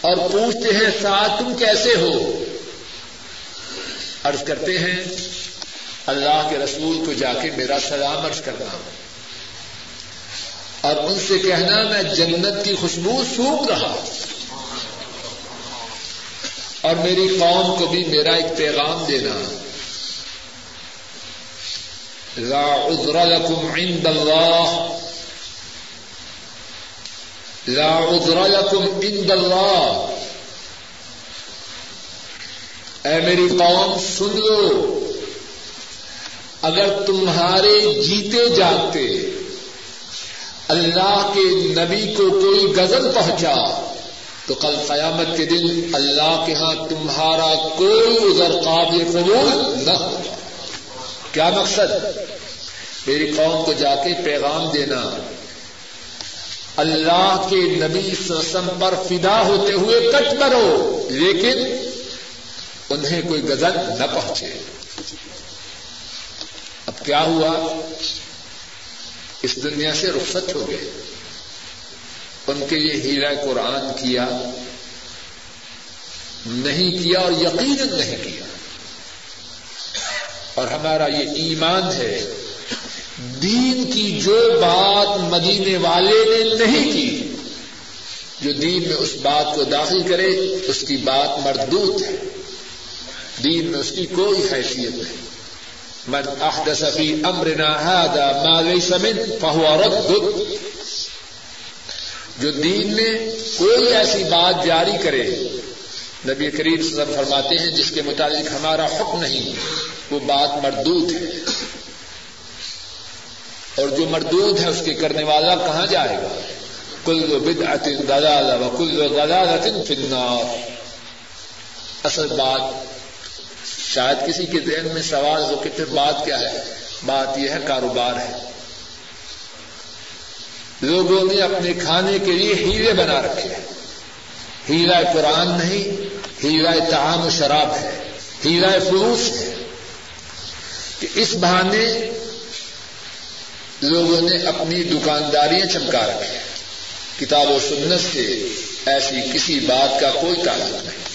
اور پوچھتے ہیں ساتھ تم کیسے ہو؟ عرض کرتے ہیں اللہ کے رسول کو جا کے میرا سلام عرض کرنا اور ان سے کہنا میں جنت کی خوشبو سوکھ رہا اور میری قوم کو بھی میرا ایک پیغام دینا۔ لا عذر لكم عند الله لا عذر لكم عند الله اے میری قوم، سن لو۔ اگر تمہارے جیتے جاگتے اللہ کے نبی کو کوئی غزل پہنچا، تو کل قیامت کے دن اللہ کے ہاں تمہارا کوئی ادھر قابل قبول نہ ہوگا کیا مقصد؟ میری قوم کو جا کے پیغام دینا۔ اللہ کے نبی سسم پر فدا ہوتے ہوئے کٹ کرو، لیکن انہیں کوئی غزل نہ پہنچے۔ کیا ہوا؟ اس دنیا سے رخصت ہو گئے۔ ان کے لیے ہیرا قرآن کیا۔ نہیں کیا اور یقین نہیں کیا۔ اور ہمارا یہ ایمان ہے، دین کی جو بات مدینے والے نے نہیں کی، جو دین میں اس بات کو داخل کرے، اس کی بات مردوت ہے۔ دین میں اس کی کوئی حیثیت نہیں۔ من احدث في امرنا هذا ما ليس منه، فهو رد. جو دین میں کوئی ایسی بات جاری کرے، نبی کریم صلی اللہ علیہ وسلم فرماتے ہیں، جس کے متعلق ہمارا حکم نہیں، وہ بات مردود ہے۔ اور جو مردود ہے، اس کے کرنے والا کہاں جائے گا؟ کل بدعت دلالہ و کل دلالت فی النار۔ اصل بات شاید کسی کے ذہن میں سوال ہو کہ پھر بات کیا ہے؟ بات یہ ہے، کاروبار ہے۔ لوگوں نے اپنے کھانے کے لیے ہیرے بنا رکھے ہیں۔ ہیرا قرآن نہیں، ہیرا تعام و شراب ہے۔ ہیرا فلوس ہے۔ کہ اس بہانے لوگوں نے اپنی دکانداریاں چمکا رکھی کتاب و سنت سے ایسی کسی بات کا کوئی تعلق نہیں۔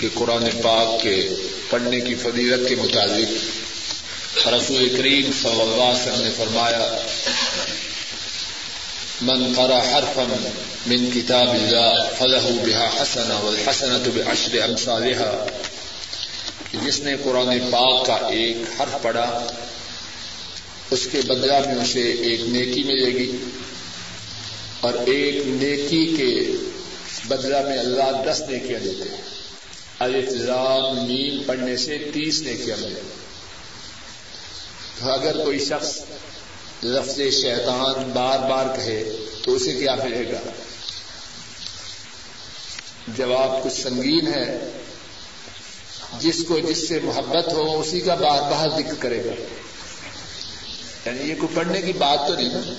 کہ قرآن پاک کے پڑھنے کی فضیلت کے مطابق رسول کریم صلی اللہ علیہ وسلم نے فرمایا، من قرا حرفا من کتاب اللہ فلح بها حسنا والحسنة بعشر امثالها کہ جس نے قرآن پاک کا ایک حرف پڑھا، اس کے بدلہ میں اسے ایک نیکی ملے گی اور ایک نیکی کے بدلہ میں اللہ دس نیکیاں دیتے ہیں۔ الفلام نیم پڑھنے سے تیس نیکیاں ملے تو اگر کوئی شخص لفظ شیطان بار بار کہے تو اسے کیا ملے گا؟ جواب کچھ سنگین ہے۔ جس کو جس سے محبت ہو اسی کا بار بار ذکر کرے گا۔ یعنی یہ کوئی پڑھنے کی بات تو نہیں نا؟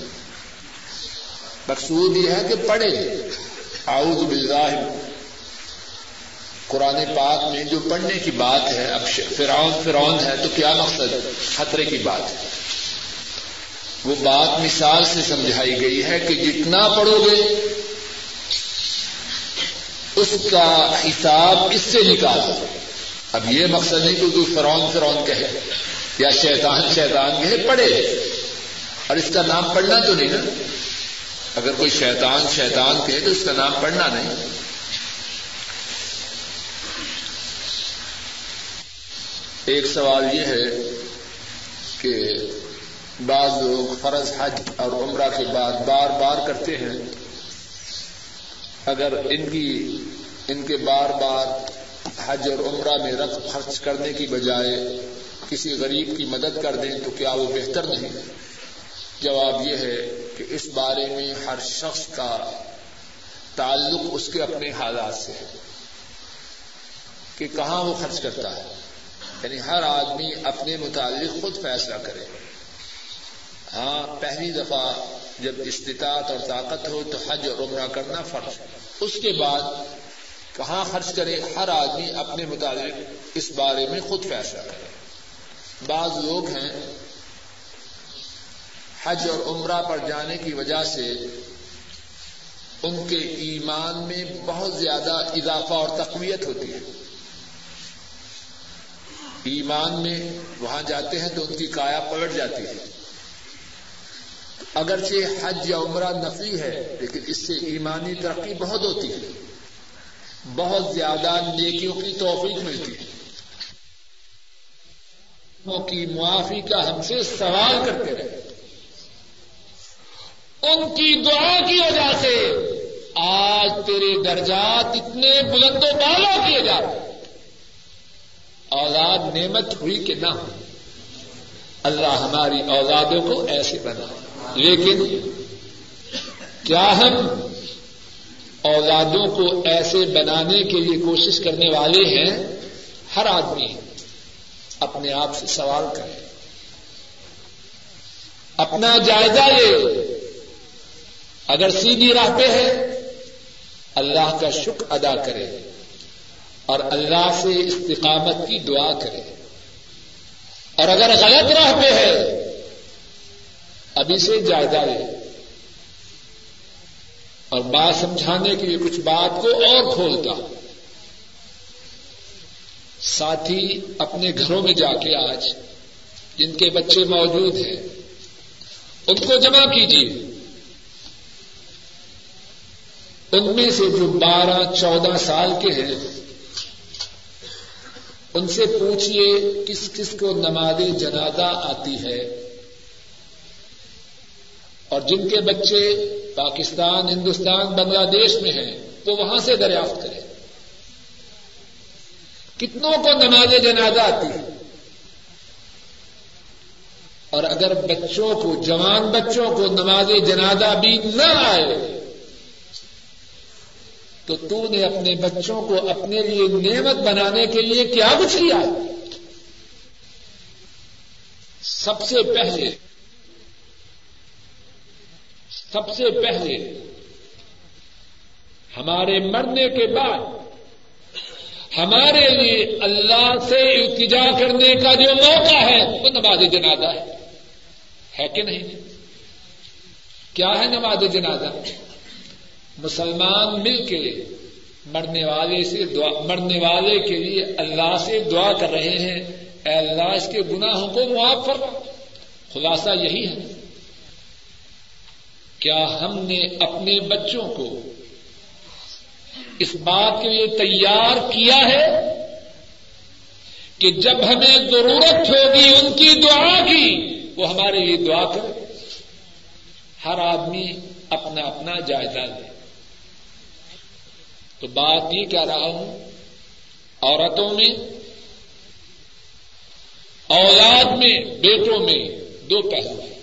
مقصود یہ ہے کہ پڑھے۔ اعوذ باللہ قرآن پاک میں جو پڑھنے کی بات ہے، اب فرعون فرعون ہے، تو کیا مقصد؟ خطرے کی بات ہے۔ وہ بات مثال سے سمجھائی گئی ہے کہ جتنا پڑھو گے، اس کا حساب اس سے نکالا اب یہ مقصد نہیں کہ کوئی فرعون فرعون کہے یا شیطان شیطان کہے، پڑھے۔ اور اس کا نام پڑھنا تو نہیں نا۔ اگر کوئی شیطان شیطان کہے تو اس کا نام پڑھنا نہیں۔ ایک سوال یہ ہے کہ بعض لوگ فرض حج اور عمرہ کے بعد بار بار کرتے ہیں۔ اگر ان کی، ان کے بار بار حج اور عمرہ میں رقم خرچ کرنے کی بجائے کسی غریب کی مدد کر دیں تو کیا وہ بہتر نہیں؟ جواب یہ ہے کہ اس بارے میں ہر شخص کا تعلق اس کے اپنے حالات سے ہے کہ کہاں وہ خرچ کرتا ہے۔ یعنی ہر آدمی اپنے متعلق خود فیصلہ کرے۔ ہاں پہلی دفعہ جب استطاعت اور طاقت ہو تو حج اور عمرہ کرنا فرض اس کے بعد کہاں خرچ کرے ہر آدمی اپنے مطابق اس بارے میں خود فیصلہ کرے۔ بعض لوگ ہیں، حج اور عمرہ پر جانے کی وجہ سے ان کے ایمان میں بہت زیادہ اضافہ اور تقویت ہوتی ہے۔ ایمان میں وہاں جاتے ہیں تو ان کی کایا پلٹ جاتی ہے۔ اگرچہ حج یا عمرہ نفی ہے، لیکن اس سے ایمانی ترقی بہت ہوتی ہے۔ بہت زیادہ نیکیوں کی توفیق ملتی ہے۔ کی معافی کا ہم سے سوال کرتے رہے ان کی دعا کی وجہ سے آج تیرے درجات اتنے بلند و بالا کیے جا رہے اولاد نعمت ہوئی کہ نہ ہو اللہ ہماری اولادوں کو ایسے بنا۔ لیکن کیا ہم اولادوں کو ایسے بنانے کے لیے کوشش کرنے والے ہیں؟ ہر آدمی اپنے آپ سے سوال کرے۔ اپنا جائزہ لے۔ اگر سیدھی راہ پہ ہے، اللہ کا شکر ادا کرے۔ اور اللہ سے استقامت کی دعا کرے۔ اور اگر غلط راہ پہ ہے، ابھی سے جائزہ لے اور بات سمجھانے کے لیے کچھ بات کو اور کھولتا۔ ساتھی اپنے گھروں میں جا کے آج جن کے بچے موجود ہیں، ان کو جمع کیجیے۔ ان میں سے جو بارہ، چودہ سال کے ہیں ان سے پوچھیے کس کس کو نماز جنازہ آتی ہے۔ اور جن کے بچے پاکستان، ہندوستان، بنگلہ دیش میں ہیں، تو وہاں سے دریافت کریں۔ کتنوں کو نماز جنازہ آتی ہے؟ اور اگر بچوں کو، جوان بچوں کو نماز جنازہ بھی نہ آئے تو تو نے اپنے بچوں کو اپنے لیے نعمت بنانے کے لیے کیا کچھ کیا؟ سب سے پہلے، سب سے پہلے ہمارے مرنے کے بعد ہمارے لیے اللہ سے التجا کرنے کا جو موقع ہے، وہ نماز جنازہ ہے۔ ہے کہ نہیں؟ کیا ہے نماز جنازہ؟ مسلمان مل کے مرنے والے سے دعا مرنے والے کے لیے اللہ سے دعا کر رہے ہیں۔ اے اللہ، اس کے گناہوں کو معاف فرما۔ خلاصہ یہی ہے۔ کیا ہم نے اپنے بچوں کو اس بات کے لیے تیار کیا ہے کہ جب ہمیں ضرورت ہوگی ان کی دعا کی، وہ ہمارے لیے دعا کرے۔ ہر آدمی اپنا اپنا جائزہ لے۔ تو بات یہ کہہ رہا ہوں، عورتوں میں، اولاد میں، بیٹوں میں دو پہلو ہیں۔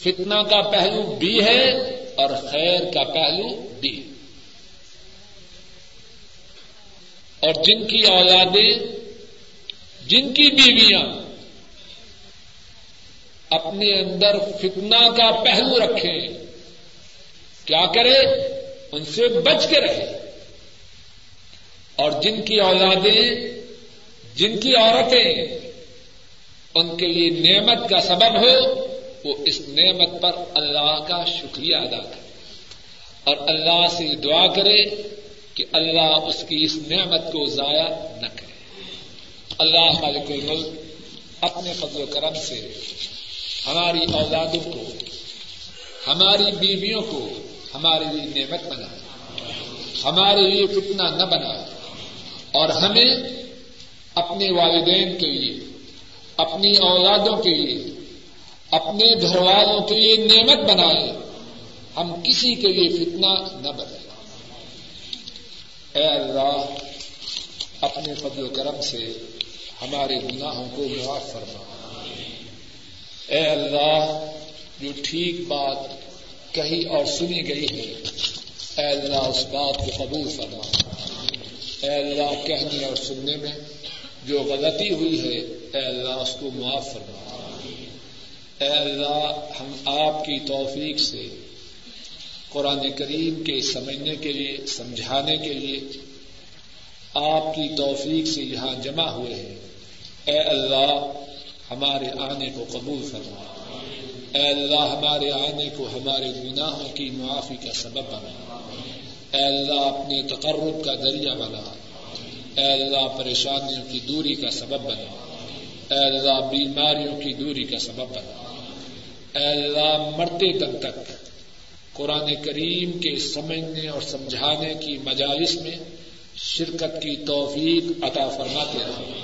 فتنا کا پہلو بھی ہے اور خیر کا پہلو بھی۔ اور جن کی اولادیں، جن کی بیویاں، اپنے اندر فتنا کا پہلو رکھیں، کیا کرے ان سے بچ کے رہے۔ اور جن کی اولادیں، جن کی عورتیں ان کے لیے نعمت کا سبب ہو، وہ اس نعمت پر اللہ کا شکریہ ادا کرے اور اللہ سے دعا کرے کہ اللہ اس کی اس نعمت کو ضائع نہ کرے۔ اللہ مالک الملک اپنے فضل و کرم سے ہماری اولادوں کو، ہماری بیویوں کو ہمارے لیے نعمت بنا۔ ہمارے لیے فتنا نہ بنا۔ اور ہمیں اپنے والدین کے لیے، اپنی اولادوں کے لیے، اپنے گھر والوں کے لیے نعمت بنائے ہم کسی کے لیے فتنا نہ بنے اے اللہ، اپنے فضل و کرم سے ہمارے گناہوں کو معاف فرما۔ اے اللہ، جو ٹھیک بات کہی اور سنی گئی۔ ہے اے اللہ، اس بات کو قبول فرما۔ اے اللہ، کہنے اور سننے میں جو غلطی ہوئی ہے، اے اللہ، اس کو معاف فرما۔ اے اللہ، ہم آپ کی توفیق سے قرآن کریم کے سمجھنے کے لیے، سمجھانے کے لیے آپ کی توفیق سے یہاں جمع ہوئے ہیں۔ اے اللہ، ہمارے آنے کو قبول فرما۔ اے اللہ، ہمارے آنے کو ہمارے گناہوں کی معافی کا سبب بنا۔ اے اللہ، اپنے تقرب کا ذریعہ بنا۔ اے اللہ، پریشانیوں کی دوری کا سبب بنا۔ اے اللہ، بیماریوں کی دوری کا سبب بنا۔ اے اللہ، مرتے دم تک قرآن کریم کے سمجھنے اور سمجھانے کی مجالس میں شرکت کی توفیق عطا فرماتے رہے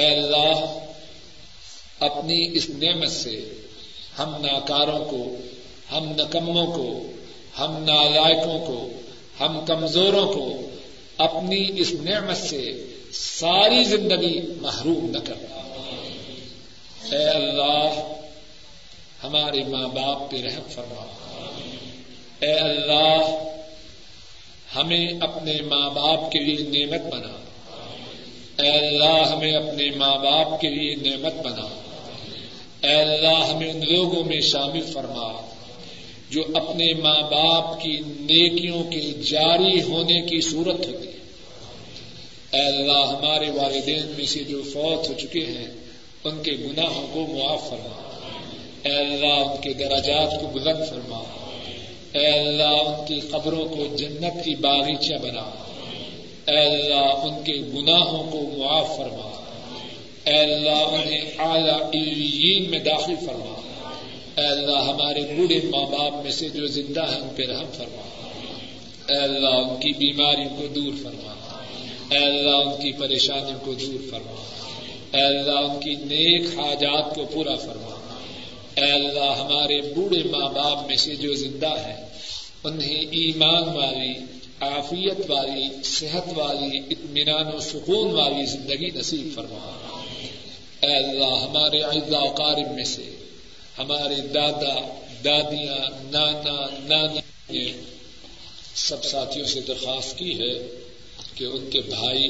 اے اللہ، اپنی اس نعمت سے ہم ناکاروں کو، ہم نکموں کو، ہم نالائکوں کو، ہم کمزوروں کو اپنی اس نعمت سے ساری زندگی محروم نہ کرنا اے اللہ، ہمارے ماں باپ پہ رحم فرما۔ اے اللہ، ہمیں اپنے ماں باپ کے لیے نعمت بنا۔ اے اللہ، ہمیں اپنے ماں باپ کے لیے نعمت بنا۔ اے اللہ، ہمیں ان لوگوں میں شامل فرما، جو اپنے ماں باپ کی نیکیوں کے جاری ہونے کی صورت ہوتی ہے اے اللہ، ہمارے والدین میں سے جو فوت ہو چکے ہیں، ان کے گناہوں کو معاف فرما۔ اے اللہ، ان کے دراجات کو بلند فرما۔ اے اللہ، ان کی قبروں کو جنت کی باغیچہ بنا۔ اے اللہ، ان کے گناہوں کو معاف فرما۔ اے اللہ انہیں اعلی میں داخل فرما۔ اے اللہ ہمارے بوڑھے ماں باپ میں سے جو زندہ ہیں ان پہ رحم فرما۔ اے اللہ ان کی بیماریوں کو دور فرما۔ اے اللہ ان کی پریشانیوں کو دور فرما۔ اے اللہ ان کی نیک حاجات کو پورا فرما۔ اے اللہ ہمارے بوڑھے ماں باپ میں سے جو زندہ ہیں، انہیں ایمان والی، عافیت والی، صحت والی، اطمینان و سکون والی زندگی نصیب فرما۔ اے اللہ، ہمارے اعزا قارب میں سے، ہمارے دادا، دادیاں، نانا، نانی نے سب ساتھیوں سے درخواست کی ہے کہ ان کے بھائی،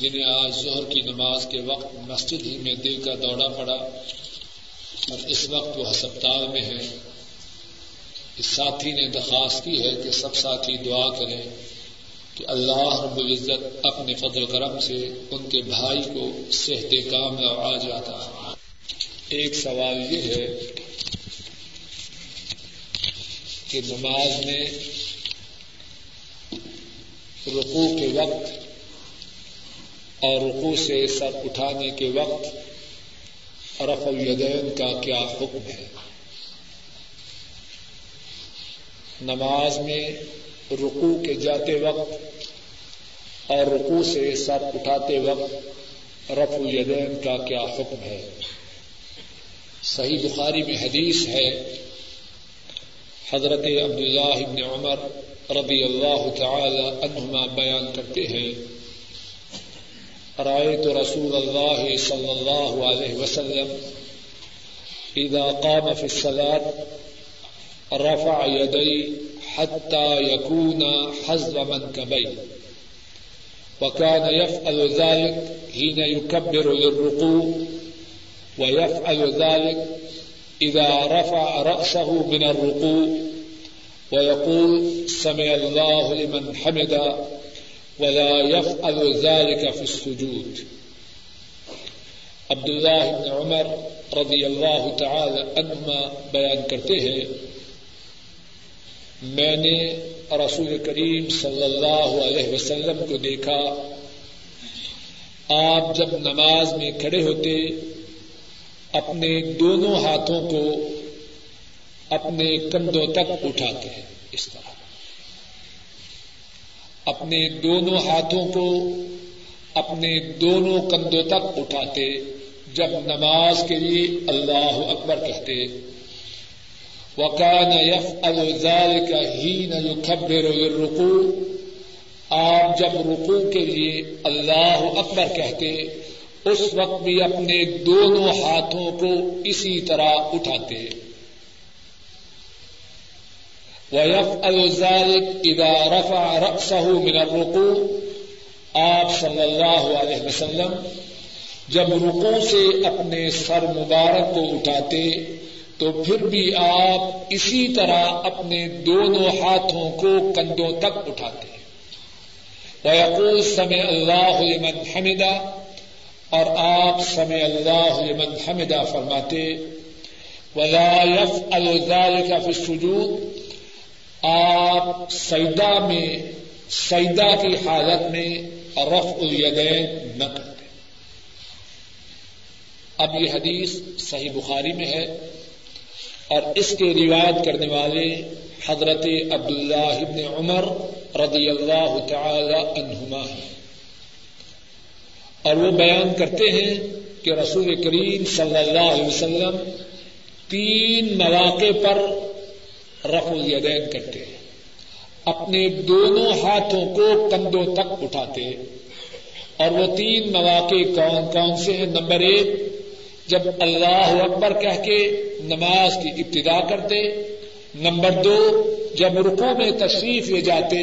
جنہیں آج ظہر کی نماز کے وقت مسجد ہی میں دل کا دوڑا پڑا اور اس وقت وہ ہسپتال میں ہیں، اس ساتھی نے درخواست کی ہے کہ سب ساتھی دعا کریں۔ کہ اللہ رب العزت اپنے فضل و کرم سے ان کے بھائی کو صحت کام آ جاتا ایک سوال یہ ہے کہ نماز میں رقو کے وقت اور رقو سے سر اٹھانے کے وقت رف الیدین کا کیا حکم ہے؟ نماز میں رکو کے جاتے وقت اور رکو سے سر اٹھاتے وقت رف الیدین کا کیا حکم ہے؟ صحیح بخاری میں حدیث ہے، حضرت عبداللہ ابن عمر رضی اللہ تعالی عنہما بیان کرتے ہیں رأيت رسول الله صلى الله عليه وسلم إذا قام في الصلاة رفع يدي حتى يكون حزب منكبيه. وكان يفعل ذلك حين يكبر للركوع ويفعل ذلك إذا رفع رأسه من الركوع ويقول سمع الله لمن حمد ولا يفعل ذلك في السجود. عبد الله بن عمر رضی اللہ تعالی عنہما بیان کرتے ہیں میں نے رسول کریم صلی اللہ علیہ وسلم کو دیکھا۔ آپ جب نماز میں کھڑے ہوتے، اپنے دونوں ہاتھوں کو اپنے کندھوں تک اٹھاتے ہیں۔ اس طرح۔ اپنے دونوں ہاتھوں کو اپنے دونوں کندھوں تک اٹھاتے، جب نماز کے لیے اللہ اکبر کہتے وکان یف الزال کا ہی نہ آپ جب رکو کے لیے اللہ اکبر کہتے، اس وقت بھی اپنے دونوں ہاتھوں کو اسی طرح اٹھاتے۔ ویف الزال ادا رفا رقصہ من الرقو آپ صلی اللہ علیہ وسلم جب رکو سے اپنے سر مبارک کو اٹھاتے تو پھر بھی آپ اسی طرح اپنے دونوں ہاتھوں کو کندھوں تک اٹھاتے ویقول سمع اللہ لمن حمدا اور آپ سمع اللہ لمن حمدا فرماتے ولا يفعل ذلك في السجود آپ سیدا میں سیدا کی حالت میں رفع الیدین نہ کرتے۔ اب یہ حدیث صحیح بخاری میں ہے۔ اور اس کے روایت کرنے والے حضرت عبداللہ ابن عمر رضی اللہ تعالی عنہما ہیں۔ اور وہ بیان کرتے ہیں کہ رسول کریم صلی اللہ علیہ وسلم تین مواقع پر رف الیدین کرتے ہیں۔ اپنے دونوں ہاتھوں کو کندھوں تک اٹھاتے اور وہ تین مواقع کون کون سے ہیں؟ نمبر ایک جب اللہ اکبر کہہ کے نماز کی ابتدا کرتے، نمبر دو، جب رکو میں تشریف لے جاتے،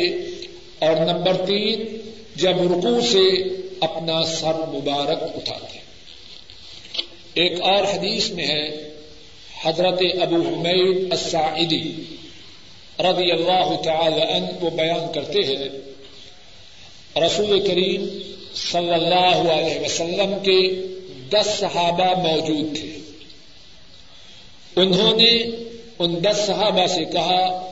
اور نمبر تین، جب رکو سے اپنا سر مبارک اٹھاتے۔ ایک اور حدیث میں ہے، حضرت ابو حمید الساعدی رضی اللہ تعالی عنہ وہ بیان کرتے ہیں، رسول کریم صلی اللہ علیہ وسلم کے دس صحابہ موجود تھے۔ انہوں نے ان دس صحابہ سے کہا،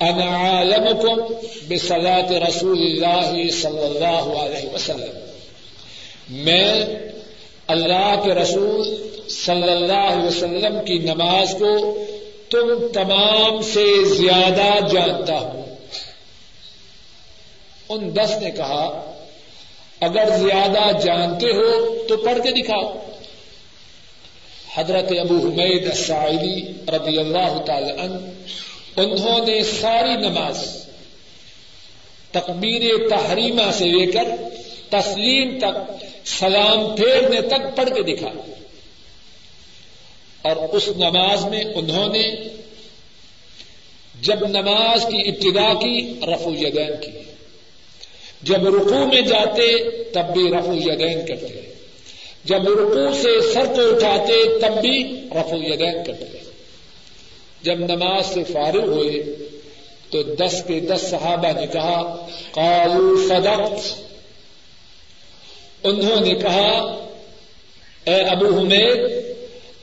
انا عالمکم بصلاة رسول اللہ صلی اللہ علیہ وسلم۔ میں اللہ کے رسول صلی اللہ علیہ وسلم کی نماز کو تم تمام سے زیادہ جانتا ہوں۔ ان دس نے کہا اگر زیادہ جانتے ہو تو پڑھ کے دکھاؤ۔ حضرت ابو حمید السائلی رضی اللہ تعالی عنہ، انہوں نے ساری نماز تقبیر تحریمہ سے لے کر تسلیم تک، سلام پھیرنے تک پڑھ کے دکھا اور اس نماز میں انہوں نے جب نماز کی ابتدا کی، رفع یدین کی۔ جب رکو میں جاتے تب بھی رف الیدین کرتے جب رکو سے سر کو اٹھاتے تب بھی رف الیدین کرتے جب نماز سے فارغ ہوئے تو دس کے دس صحابہ نے کہا، قالوا صدقت۔ انہوں نے کہا، اے ابو حمید،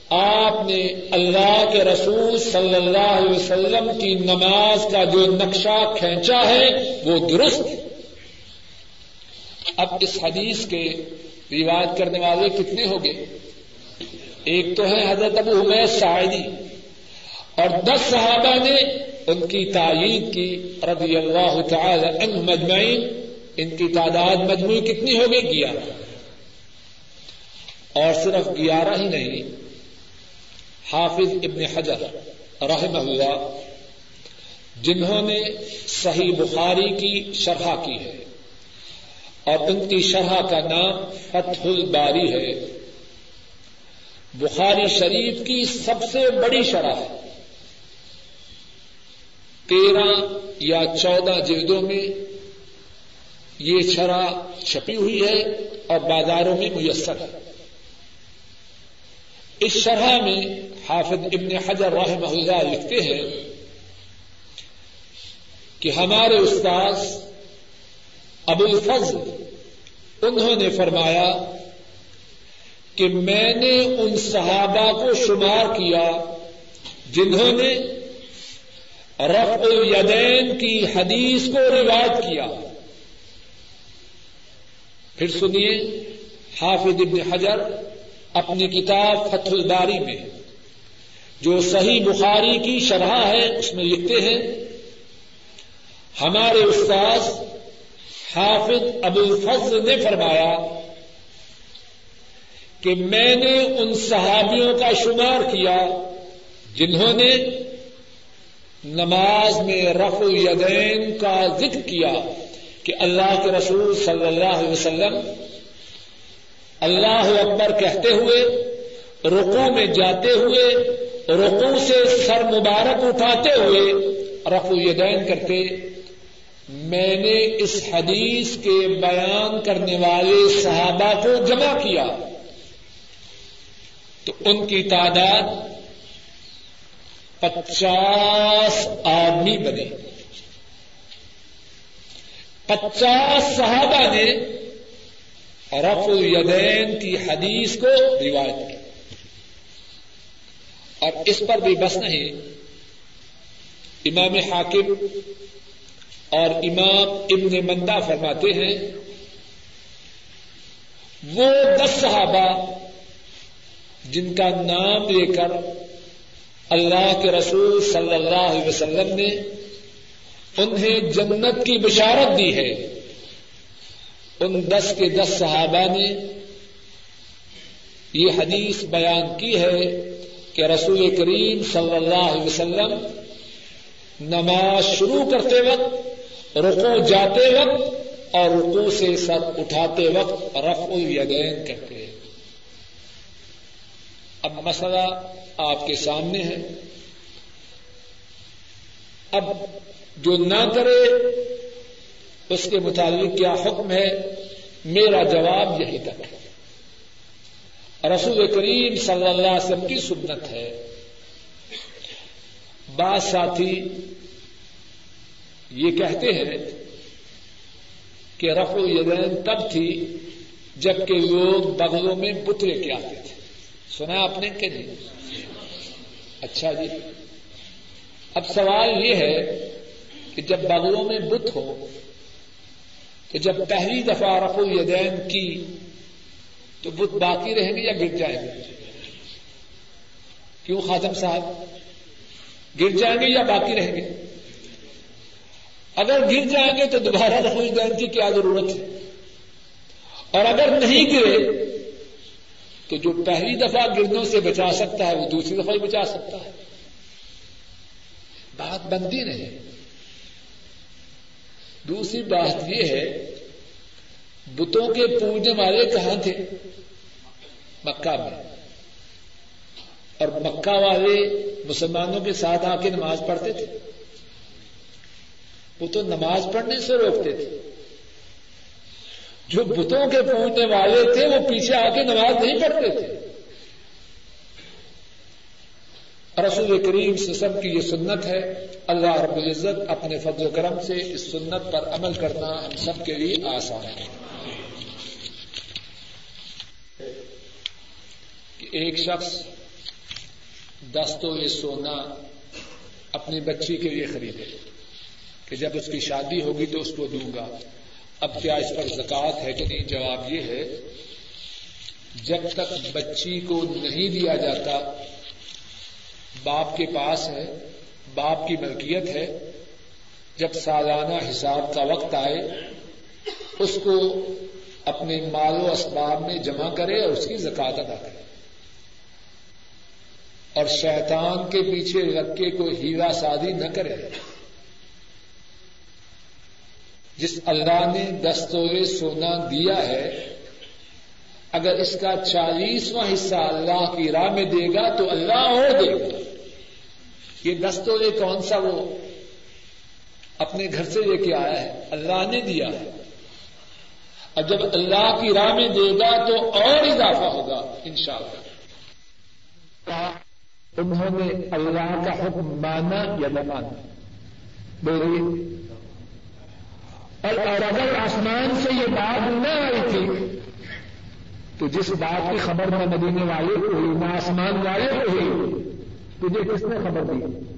آپ نے اللہ کے رسول صلی اللہ علیہ وسلم کی نماز کا جو نقشہ کھینچا ہے، وہ درست ہے۔ اب اس حدیث کے روایت کرنے والے کتنے ہو گئے ایک تو ہے حضرت ابو حمید سعیدی اور دس صحابہ نے ان کی تعید کی رضی اللہ تعالی عنہ مجمعین، ان کی تعداد مجموعی کتنی ہو گئی؟ گیارہ۔ اور صرف گیارہ ہی نہیں، حافظ ابن حجر رحم اللہ، جنہوں نے صحیح بخاری کی شرح کی ہے۔ اور ان کی شرح کا نام فتح الباری ہے۔ بخاری شریف کی سب سے بڑی شرح ہے۔ تیرہ یا چودہ جلدوں میں یہ شرح چھپی ہوئی ہے اور بازاروں میں میسر ہے۔ اس شرح میں حافظ ابن حجر رحمہ اللہ لکھتے ہیں کہ ہمارے استاذ ابو الفضل، انہوں نے فرمایا کہ میں نے ان صحابہ کو شمار کیا جنہوں نے رفع الیدین کی حدیث کو روایت کیا۔ پھر سنیے، حافظ ابن حجر اپنی کتاب فتح الباری میں، جو صحیح بخاری کی شرح ہے، اس میں لکھتے ہیں، ہمارے استاذ حافظ ابو الفضل نے فرمایا کہ میں نے ان صحابیوں کا شمار کیا جنہوں نے نماز میں رف الیدین کا ذکر کیا کہ اللہ کے رسول صلی اللہ علیہ وسلم اللہ اکبر کہتے ہوئے رقو میں جاتے ہوئے رقو سے سر مبارک اٹھاتے ہوئے رف الیدین کرتے میں نے اس حدیث کے بیان کرنے والے صحابہ کو جمع کیا تو ان کی تعداد پچاس آدمی بنے۔ پچاس صحابہ نے رف الیدین کی حدیث کو روایت کی۔ اور اس پر بھی بس نہیں، امام حاکم اور امام ابن مندا فرماتے ہیں، وہ دس صحابہ جن کا نام لے کر اللہ کے رسول صلی اللہ علیہ وسلم نے انہیں جنت کی بشارت دی ہے۔ ان دس کے دس صحابہ نے یہ حدیث بیان کی ہے کہ رسول کریم صلی اللہ علیہ وسلم نماز شروع کرتے وقت رکو جاتے وقت اور رکو سے سر اٹھاتے وقت رف الیدین کرتے ہیں۔ اب مسئلہ آپ کے سامنے ہے۔ اب جو نہ کرے، اس کے متعلق کیا حکم ہے؟ میرا جواب یہی تک ہے۔ رسول کریم صلی اللہ علیہ وسلم کی سنت ہے۔ بعض ساتھی یہ کہتے ہیں کہ رف الیدین تب تھی جبکہ لوگ بغلوں میں بترے کے آتے تھے۔ سنا آپ نے کہ نہیں؟ اچھا جی۔ اب سوال یہ ہے کہ جب بغلوں میں بت ہو، تو جب پہلی دفعہ رف الیدین کی، تو بت باقی رہیں گے یا گر جائیں گے؟ کیوں خاتم صاحب؟ گر جائیں گے یا باقی رہیں گے؟ اگر گر جائیں گے تو دوبارہ رف الیدین کی کیا ضرورت ہے؟ اور اگر نہیں گرے، تو جو پہلی دفعہ گردوں سے بچا سکتا ہے، وہ دوسری دفعہ ہی بچا سکتا ہے۔ بات بنتی نہیں۔ دوسری بات یہ ہے، بتوں کے پوجنے والے کہاں تھے؟ مکہ میں۔ اور مکہ والے مسلمانوں کے ساتھ آ کے نماز پڑھتے تھے۔ وہ تو نماز پڑھنے سے روکتے تھے۔ جو بتوں کے پہنچنے والے تھے، وہ پیچھے آ کے نماز نہیں پڑھتے تھے۔ رسول کریم سے سب کی یہ سنت ہے۔ اللہ رب العزت اپنے فضل و کرم سے اس سنت پر عمل کرنا ہم سب کے لیے آسان ہے۔ کہ ایک شخص دستوں یہ سونا اپنی بچی کے لیے خریدے۔ کہ جب اس کی شادی ہوگی تو اس کو دوں گا۔ اب کیا اس پر زکات ہے کہ نہیں؟ جواب یہ ہے، جب تک بچی کو نہیں دیا جاتا، باپ کے پاس ہے، باپ کی ملکیت ہے، جب سالانہ حساب کا وقت آئے، اس کو اپنے مال و اسباب میں جمع کرے اور اس کی زکات ادا کرے۔ اور شیطان کے پیچھے لگ کے کوئی ہیرا سادی نہ کرے۔ جس اللہ نے دستور سونا دیا ہے، اگر اس کا چالیسواں حصہ اللہ کی راہ میں دے گا تو اللہ اور دے گا۔ یہ دستور کون سا وہ اپنے گھر سے لے کے آیا ہے؟ اللہ نے دیا ہے۔ اور جب اللہ کی راہ میں دے گا تو اور اضافہ ہوگا ان شاء اللہ انہوں نے اللہ کا حکم مانا یا نہ مانا؟ بولیے۔ اور اگر آسمان سے یہ بات نہ آئی تھی تو جس بات کی خبر نہ مدینے والے کو ہوئی، نہ آسمان والے کو ہوئی، تجھے کس نے خبر دی؟